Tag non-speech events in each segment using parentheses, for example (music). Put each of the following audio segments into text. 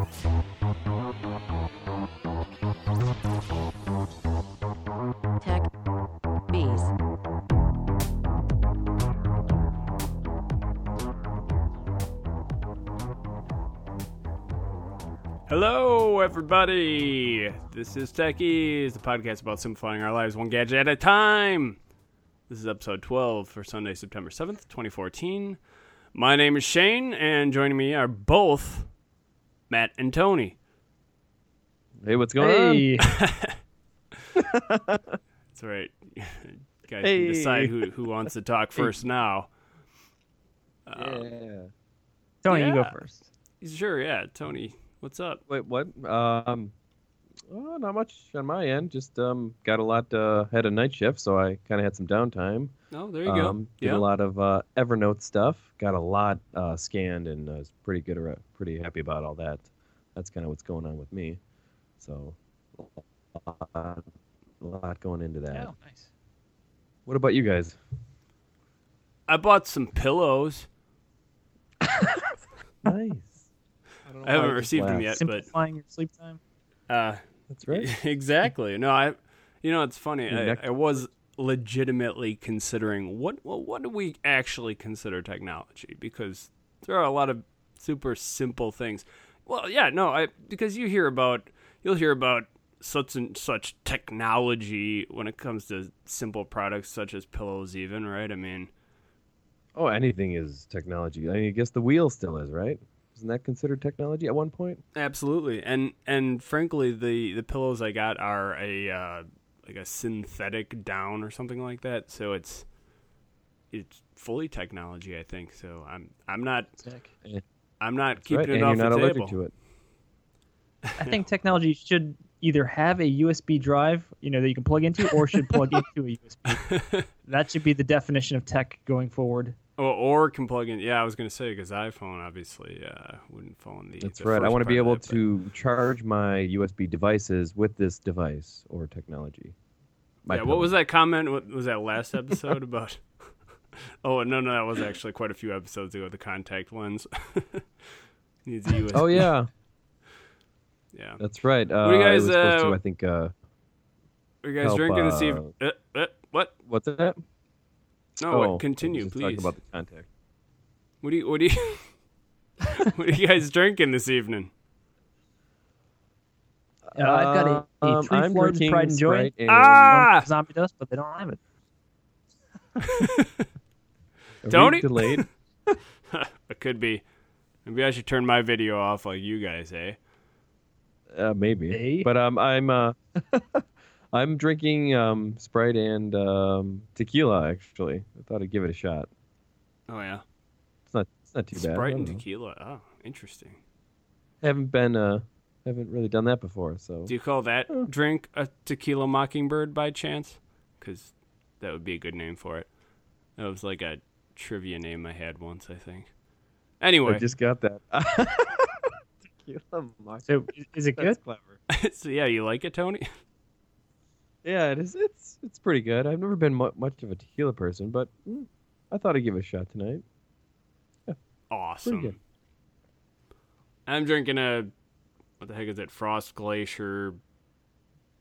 Hello, everybody. This is Techies, the podcast about simplifying our lives one gadget at a time. This is episode 12 for Sunday, September 7th, 2014. My name is Shane, and joining me are both Matt and Tony. Hey, what's going on? (laughs) (laughs) That's right. Guys Hey. can decide who, who wants to talk (laughs) first now. Uh, Yeah. Tony, you go first. Sure, yeah. Tony, what's up? Wait, what? Um, oh, not much on my end. Just um, got a lot uh, had a night shift, so I kind of had some downtime. Oh, there you um, go. Did Yeah. a lot of uh, Evernote stuff. Got a lot uh, scanned, and I was pretty good. ar- Pretty happy about all that. That's kind of what's going on with me. So, a lot, a lot going into that. Oh, nice. What about you guys? I bought some pillows. (laughs) Nice. I haven't received them yet, but Simplifying your sleep time. uh, That's right. (laughs) exactly. No, I. You know, it's funny. I, I was legitimately considering what well, what do we actually consider technology because there are a lot of super simple things. Well, yeah, no, I because you hear about you'll hear about such and such technology when it comes to simple products such as pillows, even right. I mean, Oh, anything is technology. I, mean, I guess the wheel still is, right? Isn't that considered technology at one point? Absolutely, and and frankly, the the pillows I got are a uh, like a synthetic down or something like that. So it's it's fully technology, I think. So I'm I'm not Sick. I'm not That's keeping right. it and off you're not the allergic table. to it. I think technology should either have a USB drive, you know, that you can plug into, or should plug (laughs) into a USB. (laughs) That should be the definition of tech going forward. Or, or can plug in. Yeah, I was gonna say because iPhone obviously uh, wouldn't fall in the. That's the right. I want to be able that, but- to charge my USB devices with this device or technology. My yeah, what was that comment? What was that last episode about? (laughs) oh no, no, that was actually quite a few episodes ago. The contact lens (laughs) needs a USB. Oh yeah, (laughs) yeah. that's right. Uh, do you guys, uh, to, I think. Uh, Are you guys help, drinking this uh, evening? Uh, uh, what? what's that? No, oh, what? continue, just please. Talking about the contact. What do you? What do you? (laughs) what are you guys drinking this evening? Uh, I've got a, a Um, Tree I'm Florence drinking Pride and Joy. And- Ah! Zombie dust, but they don't have it. (laughs) Are we Tony? delayed. (laughs) It could be. Maybe I should turn my video off like you guys, eh? Uh, maybe. Hey. But um, I'm uh, I'm drinking um Sprite and um tequila. Actually, I thought I'd give it a shot. Oh yeah, It's not it's not too bad. Sprite and know. tequila. Oh, interesting. Haven't been uh haven't really done that before. So Do you call that Oh. drink a tequila mockingbird by chance? Because that would be a good name for it. That was like a trivia name I had once, I think. Anyway, I just got that. (laughs) tequila mock- So, is it good? That's clever. (laughs) so yeah, you like it, Tony? (laughs) Yeah, it is. It's it's pretty good. I've never been mu- much of a tequila person, but mm, I thought I'd give it a shot tonight. Awesome. good. I'm drinking a what the heck is it? Frost Glacier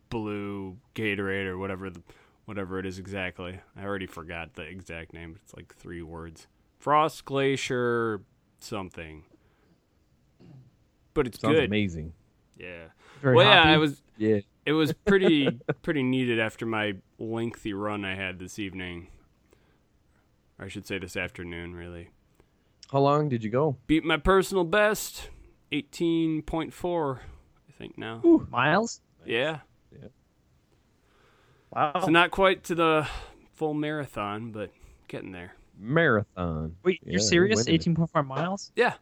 Blue Gatorade or whatever the whatever it is exactly. I already forgot the exact name. It's like three words. Frost Glacier something. But it's Sounds good. amazing. Yeah. Very well, yeah. I was Yeah. It was pretty (laughs) pretty needed after my lengthy run I had this evening. Or I should say this afternoon, really. How long did you go? Beat my personal best, eighteen point four, I think now. miles. Yeah, Yeah. Wow. so not quite to the full marathon, but getting there. Marathon. Wait, Yeah, you're you're serious? winning it. Eighteen point five miles? Yeah.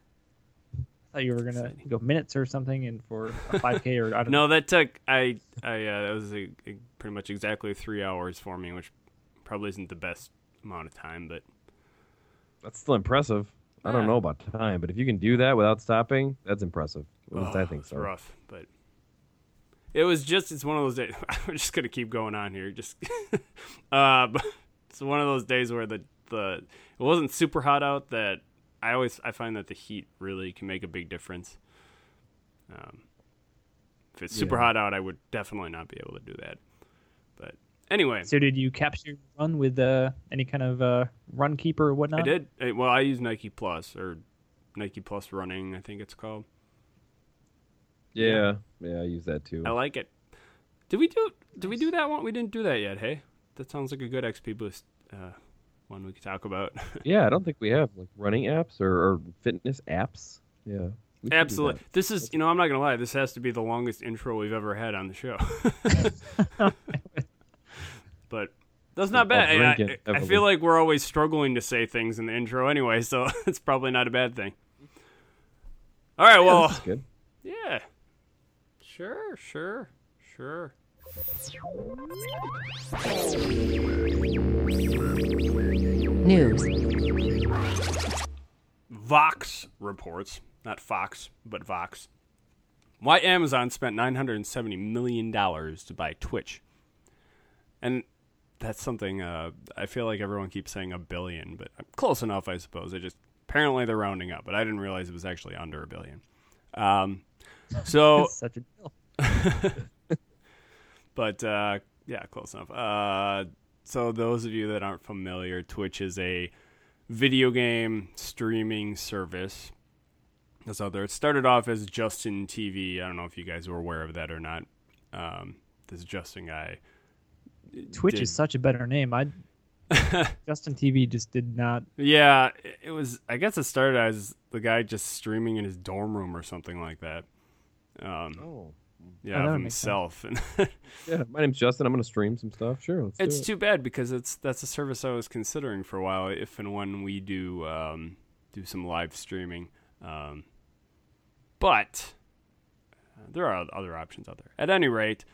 I thought you were gonna go minutes or something, and for a five k or I don't know. (laughs) No, that took I I uh, that was a, a- pretty much exactly three hours for me, which probably isn't the best amount of time, but That's still impressive. I don't know about time, but if you can do that without stopping, that's impressive. At least I Oh, think so. rough, but it was just it's one of those days. (laughs) I'm just gonna keep going on here. Just (laughs) uh, but it's one of those days where the the it wasn't super hot out. That I always I find that the heat really can make a big difference. Um, if it's super Yeah. hot out, I would definitely not be able to do that. But anyway, So did you capture your run with uh, any kind of uh, RunKeeper or whatnot? I did. I, well, I use Nike Plus or Nike Plus Running, I think it's called. Yeah, yeah, I use that too. I like it. Did we do? Did we do that one? We didn't do that yet. Hey, that sounds like a good XP Boost uh, one we could talk about. (laughs) Yeah, I don't think we have like running apps or, or fitness apps. Yeah, we should do Absolutely. This is, you know, I'm not gonna lie. This has to be the longest intro we've ever had on the show. (laughs) but that's not bad. I, I- I feel like we're always struggling to say things in the intro anyway, so (laughs) it's probably not a bad thing. All right. Well, this is good. yeah. Sure. Sure. Sure. News. Vox reports, not Fox, but Vox, why Amazon spent $970 million to buy Twitch. And that's something uh, I feel like everyone keeps saying a billion, but close enough, I suppose. I just apparently they're rounding up, but I didn't realize it was actually under a billion. Um, (laughs) so such a deal. (laughs) but uh, yeah, close enough. Uh, so those of you that aren't familiar, Twitch is a video game streaming service that's out there. It started off as Justin TV. I don't know if you guys were aware of that or not. Um, this Justin guy. Twitch did- is such a better name. I (laughs) Justin TV just did not. Yeah, it- it was. I guess it started as the guy just streaming in his dorm room or something like that. Um, Oh, yeah, that of would make sense. himself. And (laughs) yeah. My name's Justin. I'm gonna stream some stuff. Sure, let's It's do it. too bad because it's that's a service I was considering for a while. If and when we do um, do some live streaming, um, but uh, there are other options out there. At any rate,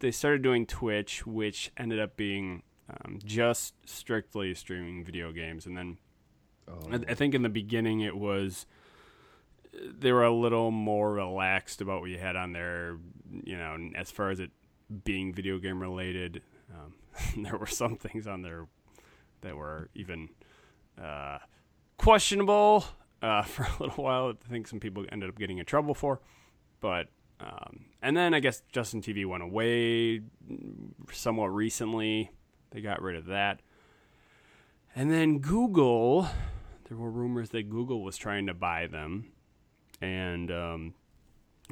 they started doing Twitch, which ended up being um, just strictly streaming video games, and then Oh. I, I think in the beginning it was they were a little more relaxed about what you had on there, you know, as far as it being video game related. Um, (laughs) there were some things on there that were even uh, questionable uh, (laughs) for a little while. I think some people ended up getting in trouble for, but. Um, and then I guess Justin TV went away somewhat recently. They got rid of that. And then Google, there were rumors that Google was trying to buy them. And um,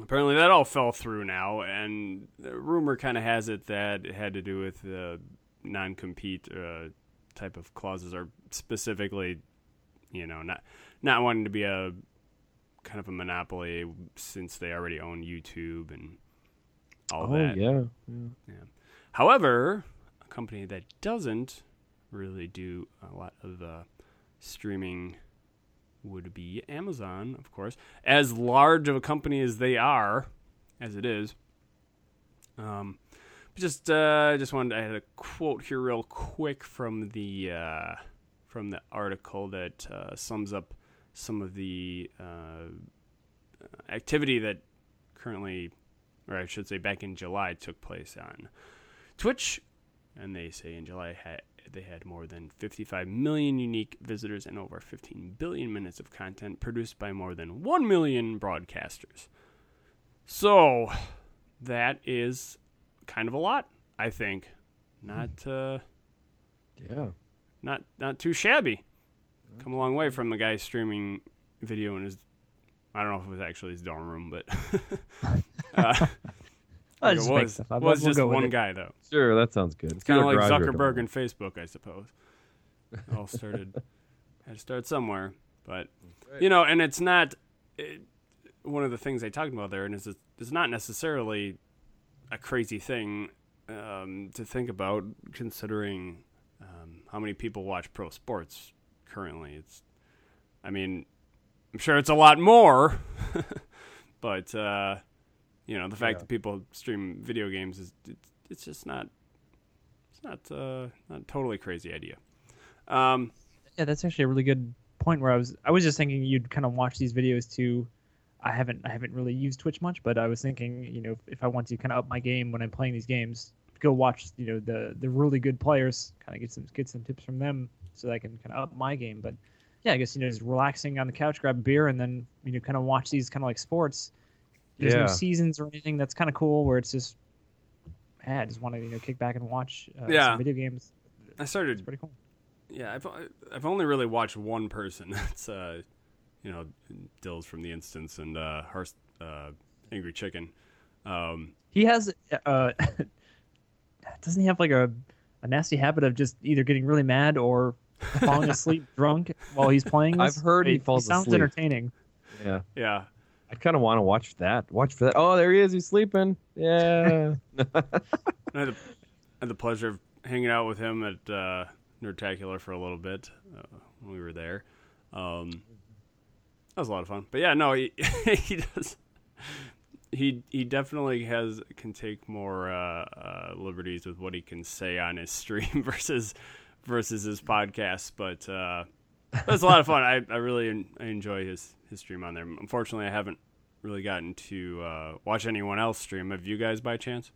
apparently that all fell through now. And the rumor kind of has it that it had to do with the non compete uh, type of clauses, or specifically, you know, not, not wanting to be a kind of a monopoly since they already own YouTube and all oh that. yeah. yeah. However, a company that doesn't really do a lot of uh, streaming would be Amazon, of course. As large of a company as they are, as it is. Um, just uh, just wanted I had a quote here real quick from the uh, from the article that uh, sums up some of the uh, activity that currently, or I should say, back in July, took place on Twitch, and they say in July they had more than 55 million unique visitors and over 15 billion minutes of content produced by more than 1 million broadcasters. So that is kind of a lot, I think. Not uh, Yeah. not not too shabby. Come a long way from the guy streaming video in his. I don't know if it was actually his dorm room, but (laughs) uh, (laughs) I it just make was stuff up. was We'll just go with one it. guy though. Sure, that sounds good. It's kind of like Zuckerberg and Facebook, I suppose. It all started (laughs) had to start somewhere, but you know, and it's not it, one of the things they talked about there, and it's it's not necessarily a crazy thing um, to think about, considering um, how many people watch pro sports currently. It's, I mean, I'm sure it's a lot more, (laughs) but uh, you know, the fact Yeah. that people stream video games is it's, it's just not it's not uh, not a totally crazy idea. Um, Yeah, that's actually a really good point. Where I was, I was just thinking you'd kind of watch these videos too. I haven't, I haven't really used Twitch much, but I was thinking, you know, if I want to kind of up my game when I'm playing these games, go watch, you know, the the really good players, kind of get some get some tips from them, so that I can kind of up my game. But yeah, I guess you know, just relaxing on the couch, grab a beer, and then you know, kind of watch these kind of like sports. There's Yeah. no seasons or anything. That's kind of cool. Where it's just, I just want to you know kick back and watch uh, Yeah. some video games. I started. It's pretty cool. Yeah, I've I've only really watched one person. (laughs) That's uh, you know, Dills from the Instance and uh, Hearth, uh, Angry Chicken. Um, He has, uh, (laughs) doesn't he have like a, a nasty habit of just either getting really mad or falling (laughs) asleep drunk while he's playing? I've heard he It- falls sounds asleep. entertaining. Yeah. yeah, I kind of want to watch that. Watch for that. Oh, there he is. He's sleeping. Yeah. (laughs) (laughs) I had the, had the pleasure of hanging out with him at uh, Nerdtacular for a little bit uh, when we were there. Um, that was a lot of fun. But yeah, no, he (laughs) he does. He he definitely has can take more uh, uh, liberties with what he can say on his stream versus versus his podcast. But uh, it was a lot of fun. I, I really en- I enjoy his his stream on there. Unfortunately, I haven't really gotten to uh, watch anyone else stream. Have you guys by chance?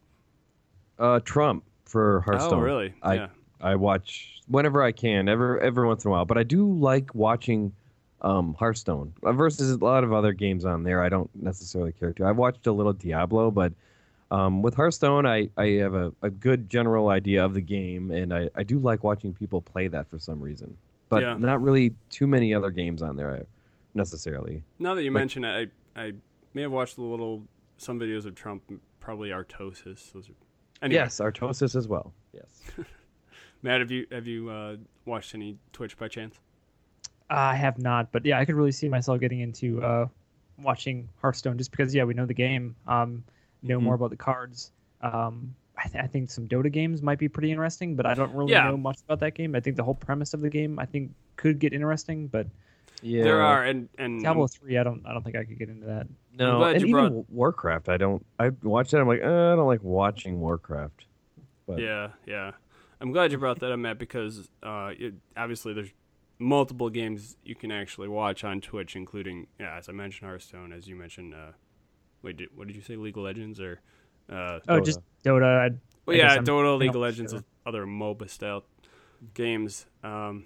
uh, Trump for Hearthstone. Oh, really? I yeah. I watch whenever I can, every every once in a while. But I do like watching um, Hearthstone uh, versus a lot of other games on there. I don't necessarily care to. I've watched a little Diablo, but um, with Hearthstone, I, I have a, a good general idea of the game, and I, I do like watching people play that for some reason. But Yeah. not really too many other games on there uh, necessarily. Now that you Like- mention it, I I may have watched a little some videos of Trump, probably Artosis. Those are anyway. Yes, Artosis as well. Yes. (laughs) Matt, have you have you uh, watched any Twitch by chance? I have not, but yeah, I could really see myself getting into uh, watching Hearthstone just because yeah, we know the game, um, know Mhm. more about the cards. Um, I, th- I think some Dota games might be pretty interesting, but I don't really Yeah. know much about that game. I think the whole premise of the game I think could get interesting, but Yeah. There are, and and Diablo three, I don't I don't think I could get into that. No, glad and you even brought- Warcraft. I don't. I watch that. I'm like, uh, I don't like watching Warcraft. But yeah, yeah. I'm glad you brought that up, Matt, because uh, it, obviously there's multiple games you can actually watch on Twitch, including yeah, as I mentioned, Hearthstone, as you mentioned. Uh, wait, did, what did you say? League of Legends or? Uh, Oh, Dota. just Dota. I'd, Well, I guess yeah, I'm- Dota, League not of Legends, sure. other MOBA style games. Um,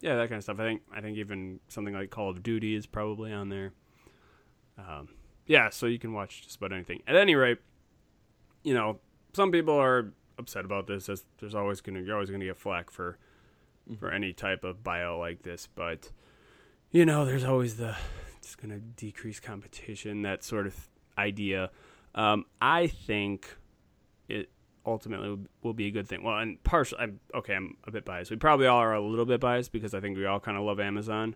yeah, that kind of stuff. I think I think even something like Call of Duty is probably on there. Um, yeah, so you can watch just about anything. At any rate, you know, some people are upset about this. As there's always gonna you're always gonna get flack for for any type of bio like this, but you know, there's always the it's gonna decrease competition, that sort of idea. Um, I think it ultimately will- will be a good thing. Well, and partial. I'm okay. I'm a bit biased. We probably all are a little bit biased because I think we all kind of love Amazon,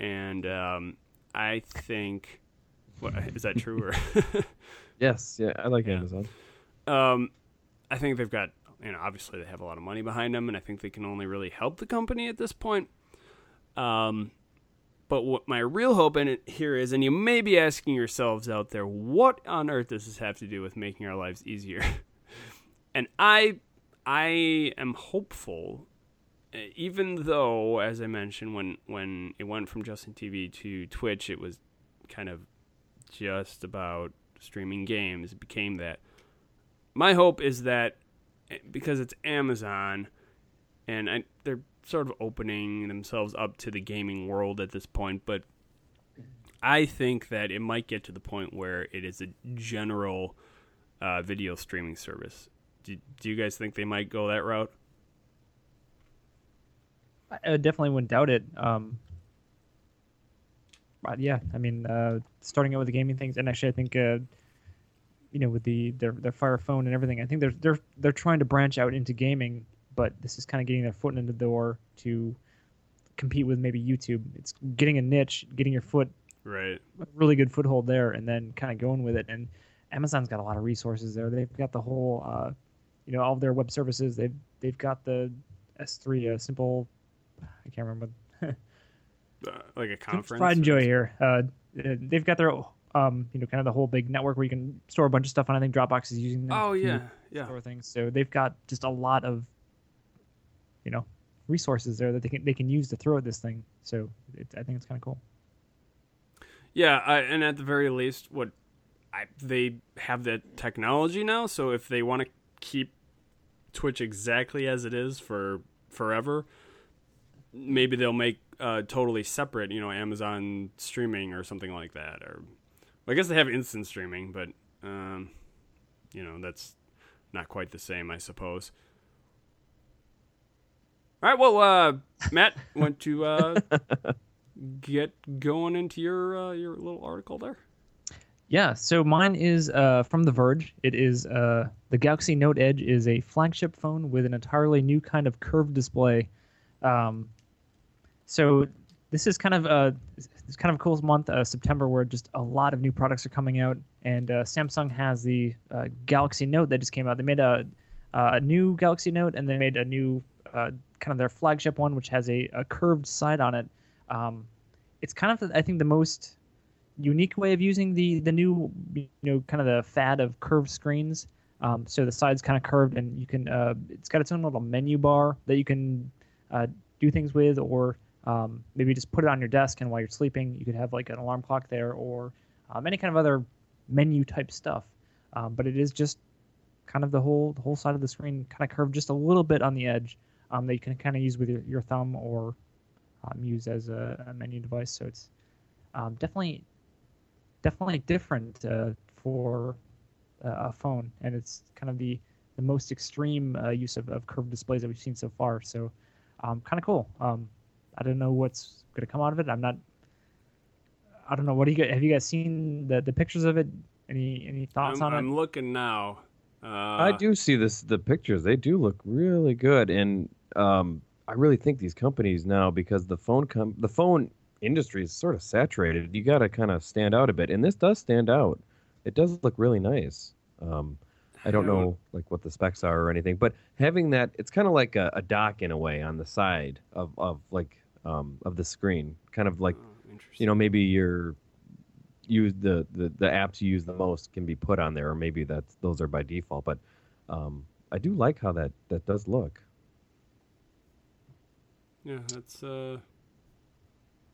and um, I think. What, is that true? Or (laughs) yes, yeah, I like Yeah. Amazon. um, I think they've got you know obviously they have a lot of money behind them, and I think they can only really help the company at this point. Um, but what my real hope in it here is, and you may be asking yourselves out there, what on earth does this have to do with making our lives easier? (laughs) and I, I am hopeful, uh, even though, as I mentioned, when when it went from Justin TV to Twitch, it was kind of just about streaming games. It became that. My hope is that eh, because it's Amazon, and I, they're sort of opening themselves up to the gaming world at this point, but I think that it might get to the point where it is a general uh, video streaming service. Do, do you guys think they might go that route? I definitely wouldn't doubt it. Um, but yeah, I mean, uh, starting out with the gaming things, and actually, I think, uh, you know, with the their their Fire Phone and everything, I think they're they're they're trying to branch out into gaming, but this is kind of getting their foot in the door to compete with maybe YouTube. It's getting a niche, getting your foot Right. a really good foothold there, and then kind of going with it. And Amazon's got a lot of resources there. They've got the whole, uh, you know, all of their web services. They've they've got the S3, a simple. I can't remember. (laughs) Uh, like a conference. Pride and Joy here. Uh, uh, they've got their, um, you know, kind of the whole big network where you can store a bunch of stuff on. I think Dropbox is using them Oh yeah, yeah. store things. So they've got just a lot of, you know, resources there that they can they can use to throw at this thing. So it, I think it's kind of cool. Yeah, I, and at the very least, what I, they have the technology now. So if they want to keep Twitch exactly as it is for forever, maybe they'll make uh, totally separate, you know, Amazon streaming or something like that, or I guess they have instant streaming, but um, you know that's not quite the same, I suppose. All right, well, uh, Matt, want to uh, (laughs) get going into your uh, your little article there? Yeah, so mine is uh, from The Verge. It is uh, the Galaxy Note Edge is a flagship phone with an entirely new kind of curved display. Um, so this is kind of a it's kind of a cool month, uh, September, where just a lot of new products are coming out, and uh, Samsung has the uh, Galaxy Note that just came out. They made a a new Galaxy Note, and they made a new uh, kind of their flagship one, which has a, a curved side on it. Um, it's kind of I think the most unique way of using the the new you know kind of the fad of curved screens. Um, so the side's kind of curved, and you can uh, it's got its own little menu bar that you can uh, do things with, or um, maybe just put it on your desk, and while you're sleeping, you could have like an alarm clock there, or um, any kind of other menu type stuff. Um, but it is just kind of the whole the whole side of the screen kind of curved just a little bit on the edge um, that you can kind of use with your, your thumb or um, use as a, a, menu device. So it's definitely definitely different uh, for uh, a phone, and it's kind of the the most extreme uh, use of, of curved displays that we've seen so far. So um, kind of cool. Um, I don't know what's going to come out of it. I'm not. I don't know. What do you guys, have you guys seen the, the pictures of it? Any any thoughts I'm, on it? I'm looking now. Uh, I do see this the pictures. They do look really good, and um, I really think these companies now because the phone com- the phone industry is sort of saturated. You got to kind of stand out a bit, and this does stand out. It does look really nice. Um, I don't know like what the specs are or anything, but having that, it's kind of like a, a, dock in a way on the side of of like um, of the screen, kind of like Oh, you know maybe your use the, the the apps you use the most can be put on there, or maybe that's those are by default. But um, I do like how that that does look. Yeah, that's. Uh,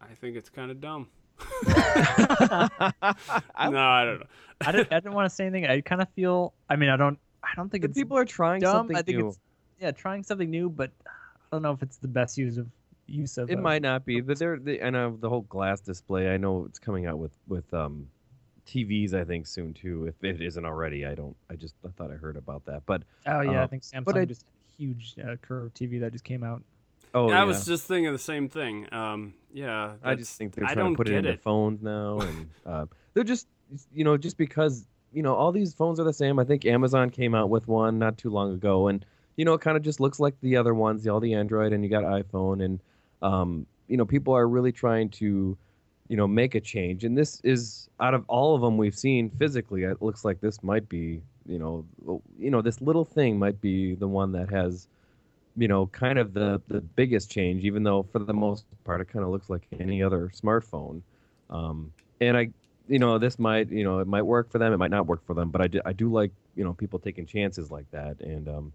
I think it's kind of dumb. (laughs) no, I don't know. I didn't, I didn't want to say anything. I kind of feel. I mean, I don't. I don't think But it's people are trying dumb. something I think new. it's yeah, trying something new, but I don't know if it's the best use of use of. It uh, might not be, but they're they, and uh, the whole glass display. I know it's coming out with with um, TVs. I think soon too. If it isn't already, I don't. I just I thought I heard about that. But Oh yeah, uh, I think Samsung but I- just had a huge uh, curved TV that just came out. Oh, I yeah. was just thinking the same thing. Um, yeah, I just think they're I trying don't to put it into it. phones now, and uh, (laughs) they're just you know just because you know all these phones are the same. I think Amazon came out with one not too long ago, and you know it kind of just looks like the other ones, all the Android, and you got iPhone, and um, you know people are really trying to you know make a change, and this is out of all of them we've seen physically, it looks like this might be you know you know this little thing might be the one that has you know, kind of the the biggest change, even though for the most part it kind of looks like any other smartphone. Um, and I, you know, this might, you know, it might work for them, it might not work for them, but I do, I do like, you know, people taking chances like that and um,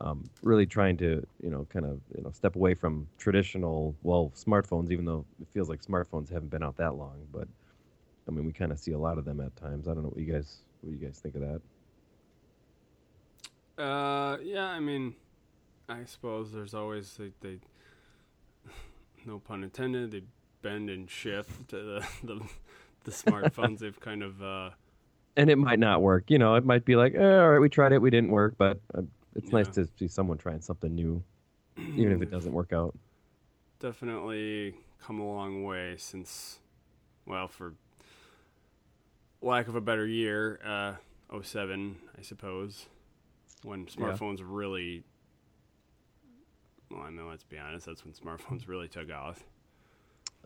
um, really trying to, you know, kind of, you know, step away from traditional, well, smartphones, even though it feels like smartphones haven't been out that long, but I mean, we kind of see a lot of them at times. I don't know what you guys, what you guys think of that. Uh, yeah, I mean, I suppose there's always they, they no pun intended, they bend and shift to the (laughs) the, the smartphones. They've kind of uh, and it might not work. You know, it might be like, eh, all right, we tried it, we didn't work, but uh, it's nice to see someone trying something new, (clears throat) even if it doesn't work out. definitely come a long way since, well, for lack of a better year, uh, 07, I suppose, when smartphones really. Well, I mean, let's be honest. That's when smartphones really took off.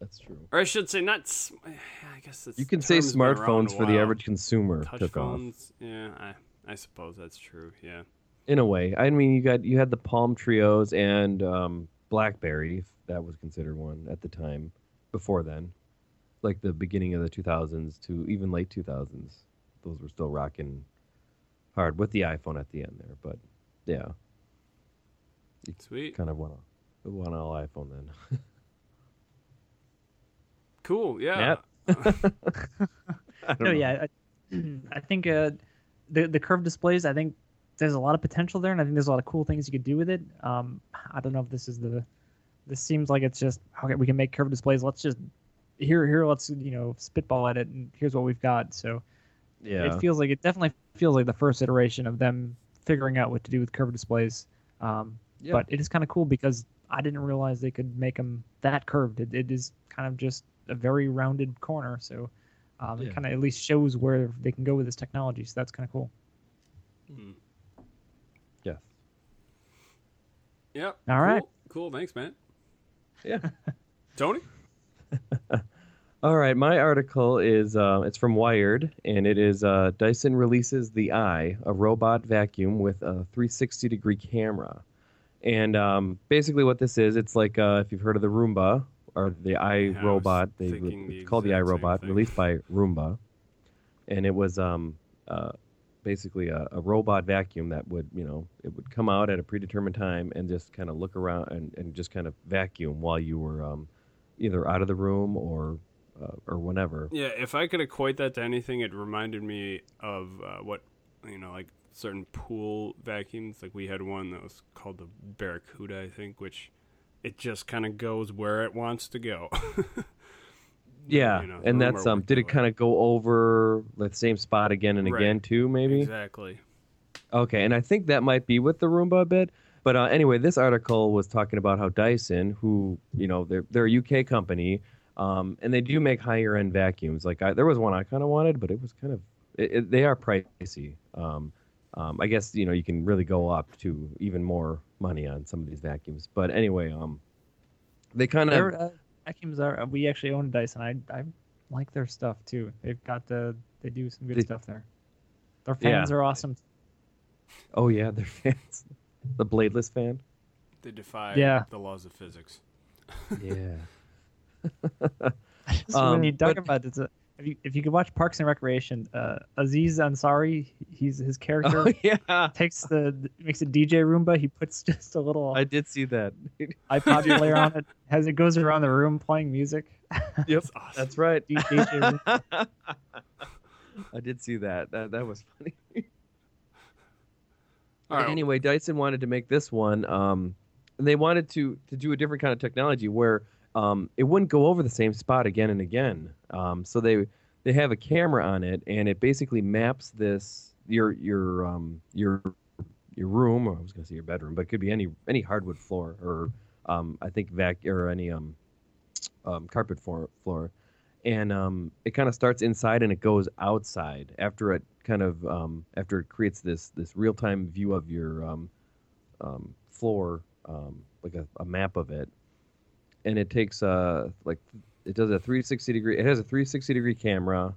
That's true. Or I should say, not. sm- I guess it's You can say term's been around smartphones for the average consumer touch took off phones. Yeah, I I suppose that's true. Yeah. in a way. I mean, you got you had the Palm Treos and um, BlackBerry, if that was considered one at the time. Before then, like the beginning of the 2000s to even late 2000s, those were still rocking hard with the iPhone at the end there. But yeah, Sweet. kind of went all, it went all iPhone then. Cool. Yeah. (laughs) I (laughs) No, know. yeah, I, (clears throat) I think uh, the the curved displays. I think there's a lot of potential there, and I think there's a lot of cool things you could do with it. Um, I don't know if this is the. This seems like it's just okay. We can make curved displays. Let's just here here let's you know spitball at it and here's what we've got. So Yeah. it feels like it definitely feels like the first iteration of them figuring out what to do with curved displays. Um, Yeah. But it is kind of cool because I didn't realize they could make them that curved. It, it is kind of just a very rounded corner, so um, Yeah. it kind of at least shows where they can go with this technology. So that's kind of cool. Yes. Yep. All right. Cool. Cool. Thanks, man. Yeah. (laughs) Tony. (laughs) All right, my article is uh, it's from Wired, and it is uh, Dyson releases the Eye, a robot vacuum with a 360 degree camera, and um, basically what this is, it's like uh, if you've heard of the Roomba or the Eye Yeah, I was robot, they the it's called the Eye exact same robot, released by Roomba, and it was um, uh, basically a, a robot vacuum that would you know it would come out at a predetermined time and just kind of look around and, and just kind of vacuum while you were um, either out of the room or uh, or whenever. Yeah, if I could equate that to anything, it reminded me of uh, what you know, like certain pool vacuums. Like we had one that was called the Barracuda, I think, which it just kind of goes where it wants to go. (laughs) Yeah, You know, and that's um. Did it kind of go over the same spot again and Right. again too? Maybe. exactly. Okay, and I think that might be with the Roomba a bit. But uh, anyway, this article was talking about how Dyson, who you know they're they're a UK company, um, and they do make higher end vacuums. Like I, there was one I kind of wanted, but it was kind of it, it, they are pricey. Um, um, I guess you know you can really go up to even more money on some of these vacuums. But anyway, um, they kind of uh, vacuums are. We actually own a Dyson. I I like their stuff too. They've got the. They do some good They- stuff there. Their fans Yeah. are awesome. oh yeah, (laughs) they're fans. the bladeless fan. They defy Yeah. the laws of physics. (laughs) Yeah. (laughs) So Um, when you talk but- about it's a, if you if you could watch Parks and Recreation, uh, Aziz Ansari, he's his character Oh (laughs) yeah. takes the makes a DJ Roomba. He puts (laughs) just a little I did see that. (laughs) iPod player on it. Has it goes around the room playing music. yep, That's awesome. that's right. DJ Roomba. I did see that. That that was funny. All right. Anyway, Dyson wanted to make this one. Um, and they wanted to to do a different kind of technology where um, it wouldn't go over the same spot again and again. Um, so they they have a camera on it, and it basically maps this your your um, your your room. Or I was going to say your bedroom, but it could be any any hardwood floor or um, I think vac or any um, um, carpet floor floor. And um, it kind of starts inside and it goes outside after it kind of um, after it creates this this real time view of your um, um, floor, um, like a, a map of it, and it takes a like it does a 360 degree. It has a 360 degree camera,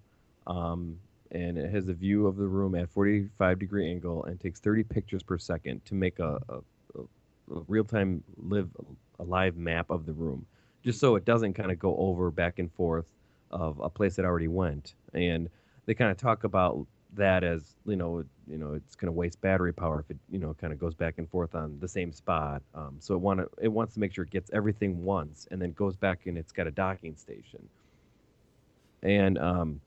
um, and it has a view of the room at 45 degree angle and takes 30 pictures per second to make a, a, a, a real time live a live map of the room, just so it doesn't kind of go over back and forth of a place that already went. And they kind of talk about that as you know, you know, it's going to waste battery power if it you know kind of goes back and forth on the same spot. Um, so it want to it wants to make sure it gets everything once and then goes back and it's got a docking station. And um,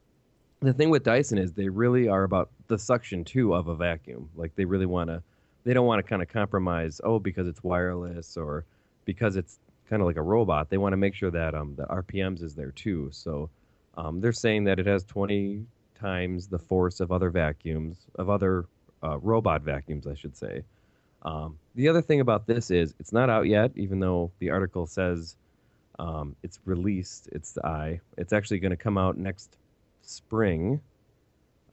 the thing with Dyson is they really are about the suction too of a vacuum. Like they really want to, they don't want to kind of compromise. Oh, because it's wireless or because it's kind of like a robot. They want to make sure that um the RPMs is there too. So um, they're saying that it has 20 times the force of other vacuums of other uh, robot vacuums, I should say. Um, the other thing about this is it's not out yet, even though the article says um, it's released. It's the eye. It's actually going to come out next spring,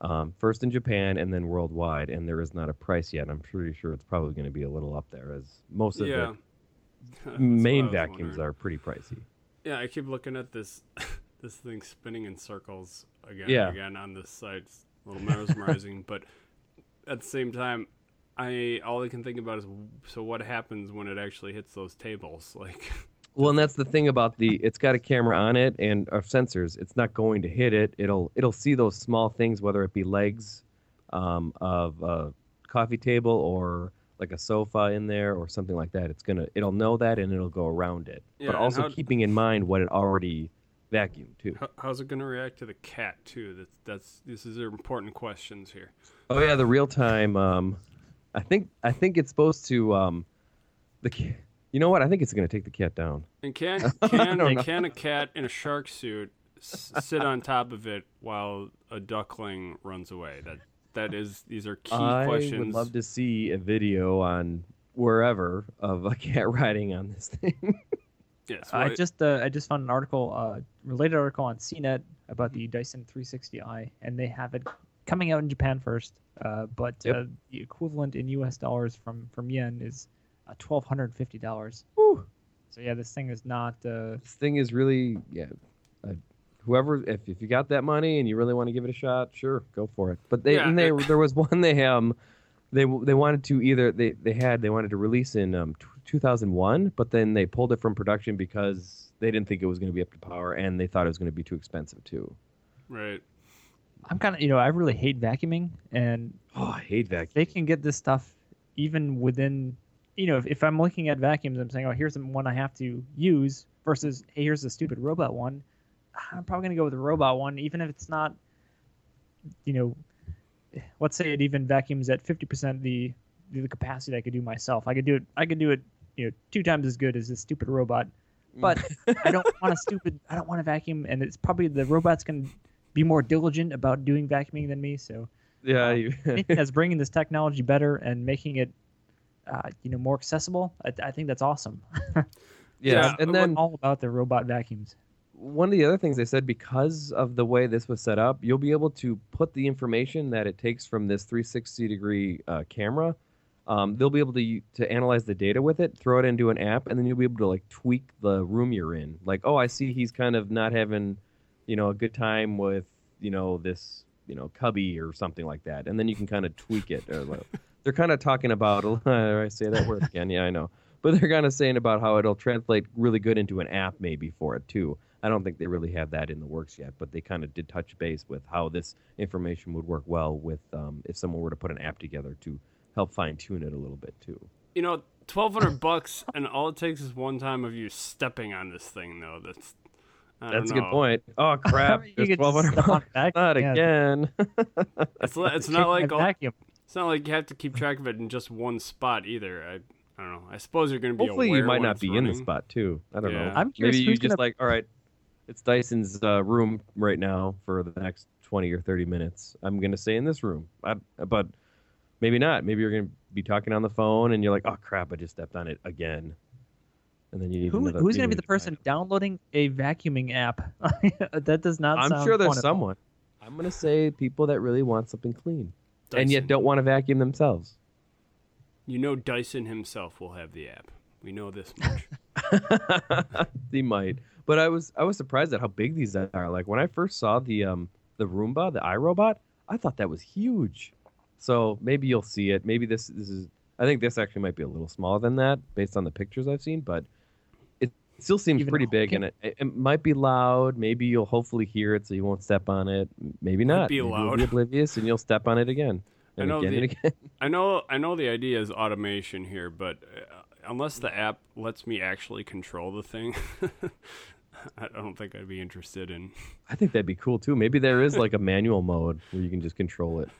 um, first in Japan and then worldwide. And there is not a price yet. I'm pretty sure it's probably going to be a little up there, as most of yeah. the (laughs) That's what I main vacuums wondering. are pretty pricey. Yeah, I keep looking at this (laughs) this thing spinning in circles again Yeah. again on this site. It's a little mesmerizing, (laughs) but at the same time, I all I can think about is so what happens when it actually hits those tables? Like, (laughs) Well, and that's the thing about the it's got a camera on it and uh, sensors. It's not going to hit it. It'll it'll see those small things, whether it be legs um, of a coffee table or like a sofa in there or something like that. It's gonna it'll know that and it'll go around it, Yeah, but also how- keeping in mind what it already vacuumed too. how's it going to react to the cat too? That's that's this is important questions here. Oh yeah, the real time. Um, I think I think it's supposed to um, the ca- you know what? I think it's gonna take the cat down. And can (laughs) can don't can a cat in a shark suit s- sit on top of it while a duckling runs away? That that is these are key I questions. I would love to see a video on wherever of a cat (laughs) riding on this thing. Yes, I just uh, I just found an article, uh, related article on CNET about the Dyson 360 Eye, and they have it coming out in Japan first. Uh, but Yep. uh, the equivalent in U.S. dollars from from yen is uh, twelve hundred fifty dollars. So yeah, this thing is not. Uh, this thing is really yeah. Uh, whoever, if, if you got that money and you really want to give it a shot, sure, go for it. But they, Yeah, and they there was one they um they they wanted to either they they had they wanted to release in um 2001, but then they pulled it from production because they didn't think it was going to be up to power and they thought it was going to be too expensive too. right. I'm kind of you know I really hate vacuuming, and Oh, I hate vacuum. they can get this stuff even within you know if, if i'm looking at vacuums i'm saying oh here's the one i have to use versus hey here's the stupid robot one i'm probably going to go with the robot one even if it's not you know let's say it even vacuums at 50% the the capacity i could do myself i could do it i could do it you know two times as good as this stupid robot but i don't want a (laughs) stupid i don't want a vacuum and it's probably the robot's going to be more diligent about doing vacuuming than me so Yeah, um, you, anything (laughs) that's bringing this technology better and making it, uh, you know, more accessible. I, I think that's awesome. (laughs) yes. Yeah, and then all about the robot vacuums. one of the other things they said because of the way this was set up, you'll be able to put the information that it takes from this 360 degree uh, camera. Um, they'll be able to to analyze the data with it, throw it into an app, and then you'll be able to like tweak the room you're in. Like, oh, I see he's kind of not having, you know, a good time with you know this you know cubby or something like that, and then you can kind of tweak it. Or, like- (laughs) they're kind of talking about. (laughs) I say that word again. Yeah, I know. But they're kind of saying about how it'll translate really good into an app maybe for it too. I don't think they really have that in the works yet, but they kind of did touch base with how this information would work well with um, if someone were to put an app together to help fine tune it a little bit too. You know, twelve hundred (laughs) bucks, and all it takes is one time of you stepping on this thing, though. That's I don't That's a good point. Oh (laughs) crap! There's twelve hundred bucks. back. Not Yeah. again. (laughs) It's it's not like all, it's not like you have to keep track of it in just one spot either. I I don't know. I suppose you're going to be Hopefully, you might not it's be in the spot too. I don't Yeah. know. I'm curious Maybe you just gonna- like, all right, it's Dyson's uh, room right now for the next twenty or thirty minutes. I'm gonna stay in this room, I, but maybe not. Maybe you're gonna be talking on the phone and you're like, oh crap, I just stepped on it again. And then you need Who, who's going to be the person it. downloading a vacuuming app? (laughs) that does not. I'm sound sure there's fun at all. someone. I'm gonna say people that really want something clean and yet don't want to vacuum themselves. You know, Dyson himself will have the app. We know this much. (laughs) (laughs) they might. But I was I was surprised at how big these are. Like when I first saw the um the Roomba, the iRobot, I thought that was huge. So maybe you'll see it. Maybe this this is I think this actually might be a little smaller than that based on the pictures I've seen, but it still seems Even pretty big and it, it might be loud. Maybe you'll hopefully hear it so you won't step on it. Maybe not. be Maybe you'll loud. be (laughs) oblivious and you'll step on it again. I And know again the- and again. (laughs) I know I know the idea is automation here, but uh, unless the app lets me actually control the thing, (laughs) I don't think I'd be interested in. I think that'd be cool too. Maybe there is like a manual mode where you can just control it.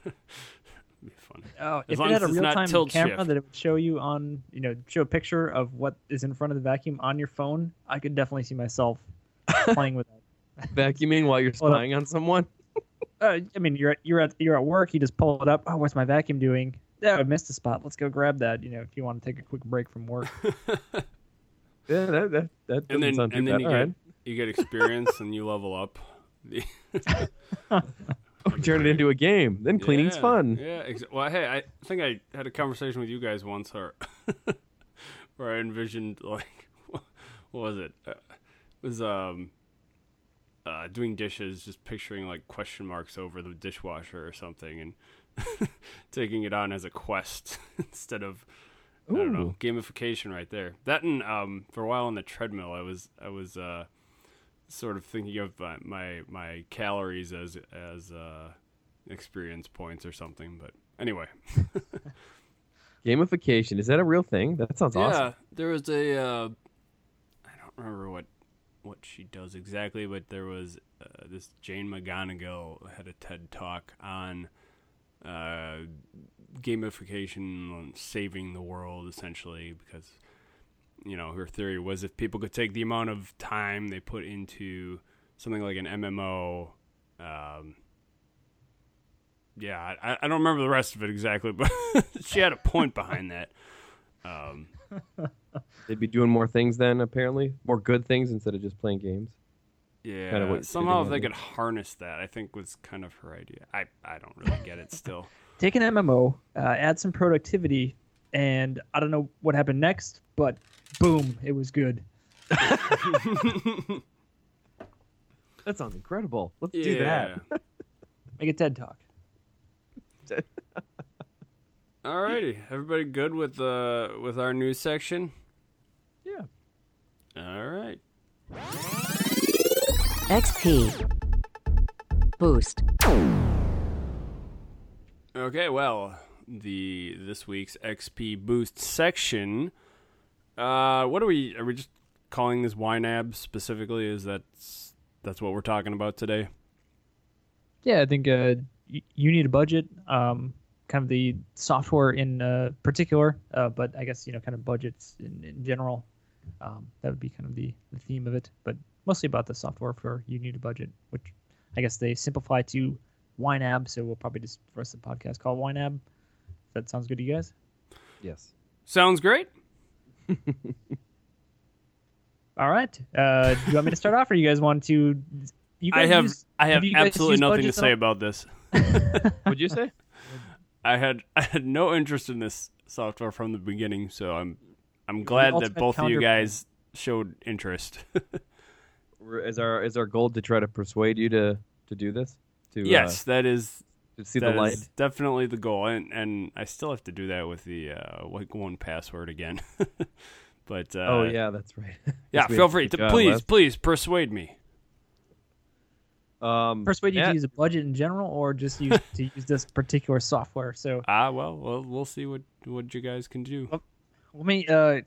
Be fun. Oh, As if long it had as a real time camera shift. that it would show you on, you know, show a picture of what is in front of the vacuum on your phone, I could definitely see myself (laughs) playing with that. Vacuuming while you're spying on someone. (laughs) Uh, I mean, you're at, you're at you're at work. You just pull it up. Oh, what's my vacuum doing? Yeah, I missed a spot. Let's go grab that. You know, if you want to take a quick break from work. (laughs) Yeah, that that, that doesn't And then sound too and then you All get right. you get experience and you level up. (laughs) Turn it into a game. Then cleaning's Yeah, fun. Yeah. Ex- well, hey, I think I had a conversation with you guys once, or (laughs) where I envisioned like, (laughs) what was it? Uh, it was um, uh, doing dishes, just picturing like question marks over the dishwasher or something, and taking it on as a quest instead of I don't know gamification right there. That and um, for a while on the treadmill, I was I was uh, sort of thinking of my my, my calories as as uh, experience points or something. But anyway, (laughs) Gamification is that a real thing? That sounds yeah, awesome. Yeah, there was a uh, I don't remember what what she does exactly, but there was uh, this Jane McGonigal had a TED talk on uh, gamification, on saving the world essentially because you know, her theory was if people could take the amount of time they put into something like an MMO, um, yeah, I, I don't remember the rest of it exactly, but (laughs) she had a point behind that. Um, They'd be doing more things then, apparently, more good things instead of just playing games. yeah, Kinda what somehow if they could harness that, I think was kind of her idea. I, I don't really get it still. (laughs) Take an MMO, uh, add some productivity, and I don't know what happened next, but boom, it was good. (laughs) That sounds incredible. Let's do that. (laughs) Make a TED talk. (laughs) Alrighty, everybody good with uh with our news section? Yeah. All right. XP. Boost. Okay, well, the this week's XP boost section. Uh, what are we? Are we just calling this YNAB specifically? Is that that's what we're talking about today? Yeah, I think uh, y- you need a budget. Um, kind of the software in uh, particular, uh, but I guess you know, kind of budgets in, in general. Um, that would be kind of the, the theme of it, but mostly about the software for you need a budget, which I guess they simplify to YNAB. So we'll probably just for us the podcast call YNAB. If that sounds good to you guys. Yes. Sounds great. (laughs) All right. Uh, do you want me to start off, or you guys want to? You I have use- I have you absolutely nothing to say all? about this. (laughs) What'd you say? I had I had no interest in this software from the beginning, so I'm I'm glad that both of you guys showed interest. (laughs) Is our is our goal to try to persuade you to to do this? To uh, yes, that is to see That the light. is definitely the goal, and and I still have to do that with the uh, like 1Password again. (laughs) but uh, oh yeah, that's right. (laughs) yeah. Feel free to please Les. please persuade me. Um, persuade you yeah, to use a budget in general, or just use (laughs) to use this particular software. So Ah, well, well, we'll see what what you guys can do. let me. Uh,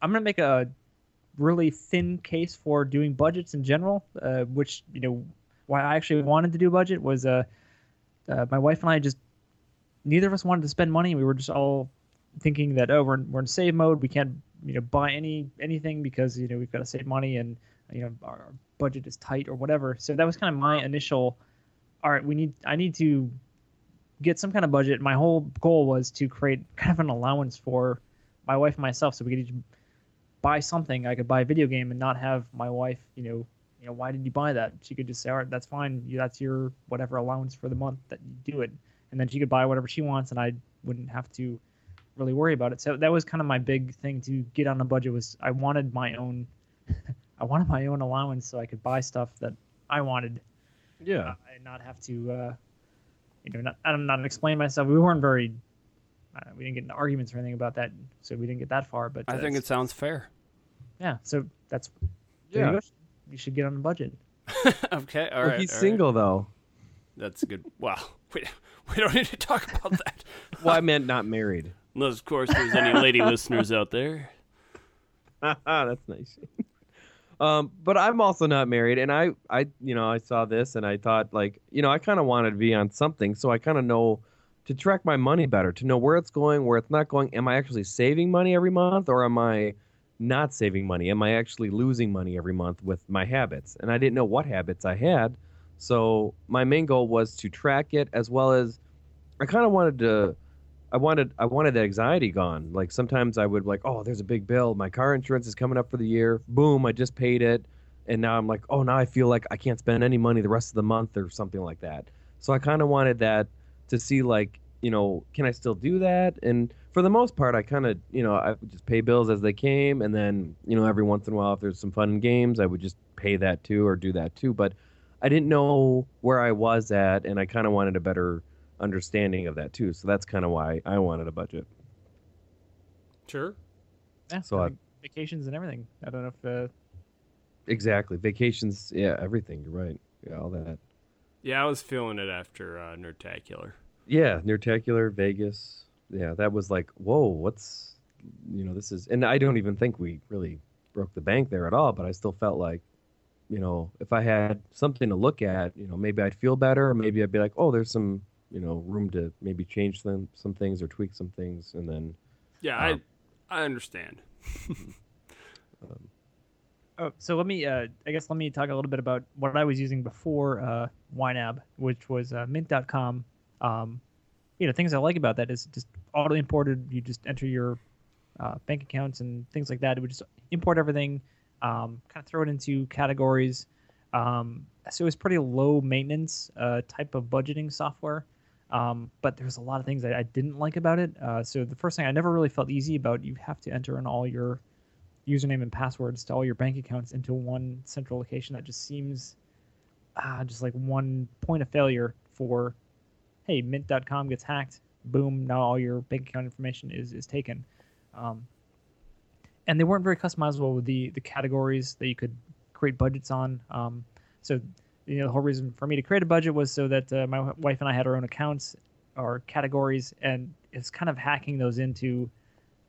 I'm gonna make a really thin case for doing budgets in general, uh, which you know why I actually wanted to do a budget was uh, uh, my wife and I just neither of us wanted to spend money. We were just all thinking that oh we're we're in save mode. We can't you know buy any anything because you know we've got to save money and you know our, our budget is tight or whatever. So that was kind of my initial. All right, we need. I need to get some kind of budget. My whole goal was to create (laughs) kind of an allowance for my wife and myself, so we could each buy something. I could buy a video game and not have my wife, you know, you know, why did you buy that? She could just say, all right, that's fine. You- That's your whatever allowance for the month that you do it, and then she could buy whatever she wants, and I wouldn't have to really worry about it. So that was kind of my big thing to get on a budget was I wanted my own, (laughs) I wanted my own allowance so I could buy stuff that I wanted yeah. and not have to, uh, you know, not, I'm not explain myself. We weren't very, uh, we didn't get into arguments or anything about that, so we didn't get that far. But I uh, think it sounds fair. yeah. So that's Yeah. You should get on a budget. (laughs) okay, all Well, right. he's all right. single though. That's good. Wow, (laughs) we we don't need to talk about that. (laughs) Well, I meant not married. Unless, of course, there's any lady listeners out there. That's nice. um, but I'm also not married, and I, I, you know, I saw this and I thought, like, you know, I kind of wanted to be on something, so I kind of know to track my money better, to know where it's going, where it's not going. Am I actually saving money every month, or am I not saving money? Am I actually losing money every month with my habits? And I didn't know what habits I had, so my main goal was to track it as well as I kind of wanted to. I wanted I wanted that anxiety gone. Like sometimes I would like, oh, there's a big bill. My car insurance is coming up for the year. Boom, I just paid it, and now I'm like, oh, now I feel like I can't spend any money the rest of the month or something like that. So I kind of wanted that to see like, you know, can I still do that? And for the most part, I kind of, you know, I would just pay bills as they came, and then you know, every once in a while, if there's some fun games, I would just pay that too or do that too. But I didn't know where I was at, and I kind of wanted a better understanding of that too. So that's kind of why I wanted a budget. Sure. Yeah. So I I- vacations and everything. I don't know if uh, Exactly. Vacations, yeah, everything. You're right. Yeah, all that. Yeah, I was feeling it after uh, Nerdtacular. Yeah, Nerdtacular, Vegas. Yeah, that was like, whoa, what's, you know, this is, and I don't even think we really broke the bank there at all, but I still felt like, you know, if I had something to look at, you know, maybe I'd feel better, or maybe I'd be like, oh, there's some, you know, room to maybe change some some things or tweak some things, and then Yeah, Um, I I understand. (laughs) Oh, so let me, uh, I guess, let me talk a little bit about what I was using before uh, YNAB, which was uh, Mint.com. Um, you know, things I like about that is just auto imported. You just enter your uh, bank accounts and things like that. It would just import everything, um, kind of throw it into categories. Um, so it was pretty low maintenance uh, type of budgeting software. Um, but there's a lot of things I didn't like about it. Uh, so the first thing I never really felt easy about, you have to enter in all your username and passwords to all your bank accounts into one central location. That just seems ah, just like one point of failure for, hey, mint.com gets hacked. Boom, now all your bank account information is, is taken. Um, and they weren't very customizable with the, the categories that you could create budgets on. Um, so you know the whole reason for me to create a budget was so that uh, my wife and I had our own accounts or categories, and it's kind of hacking those into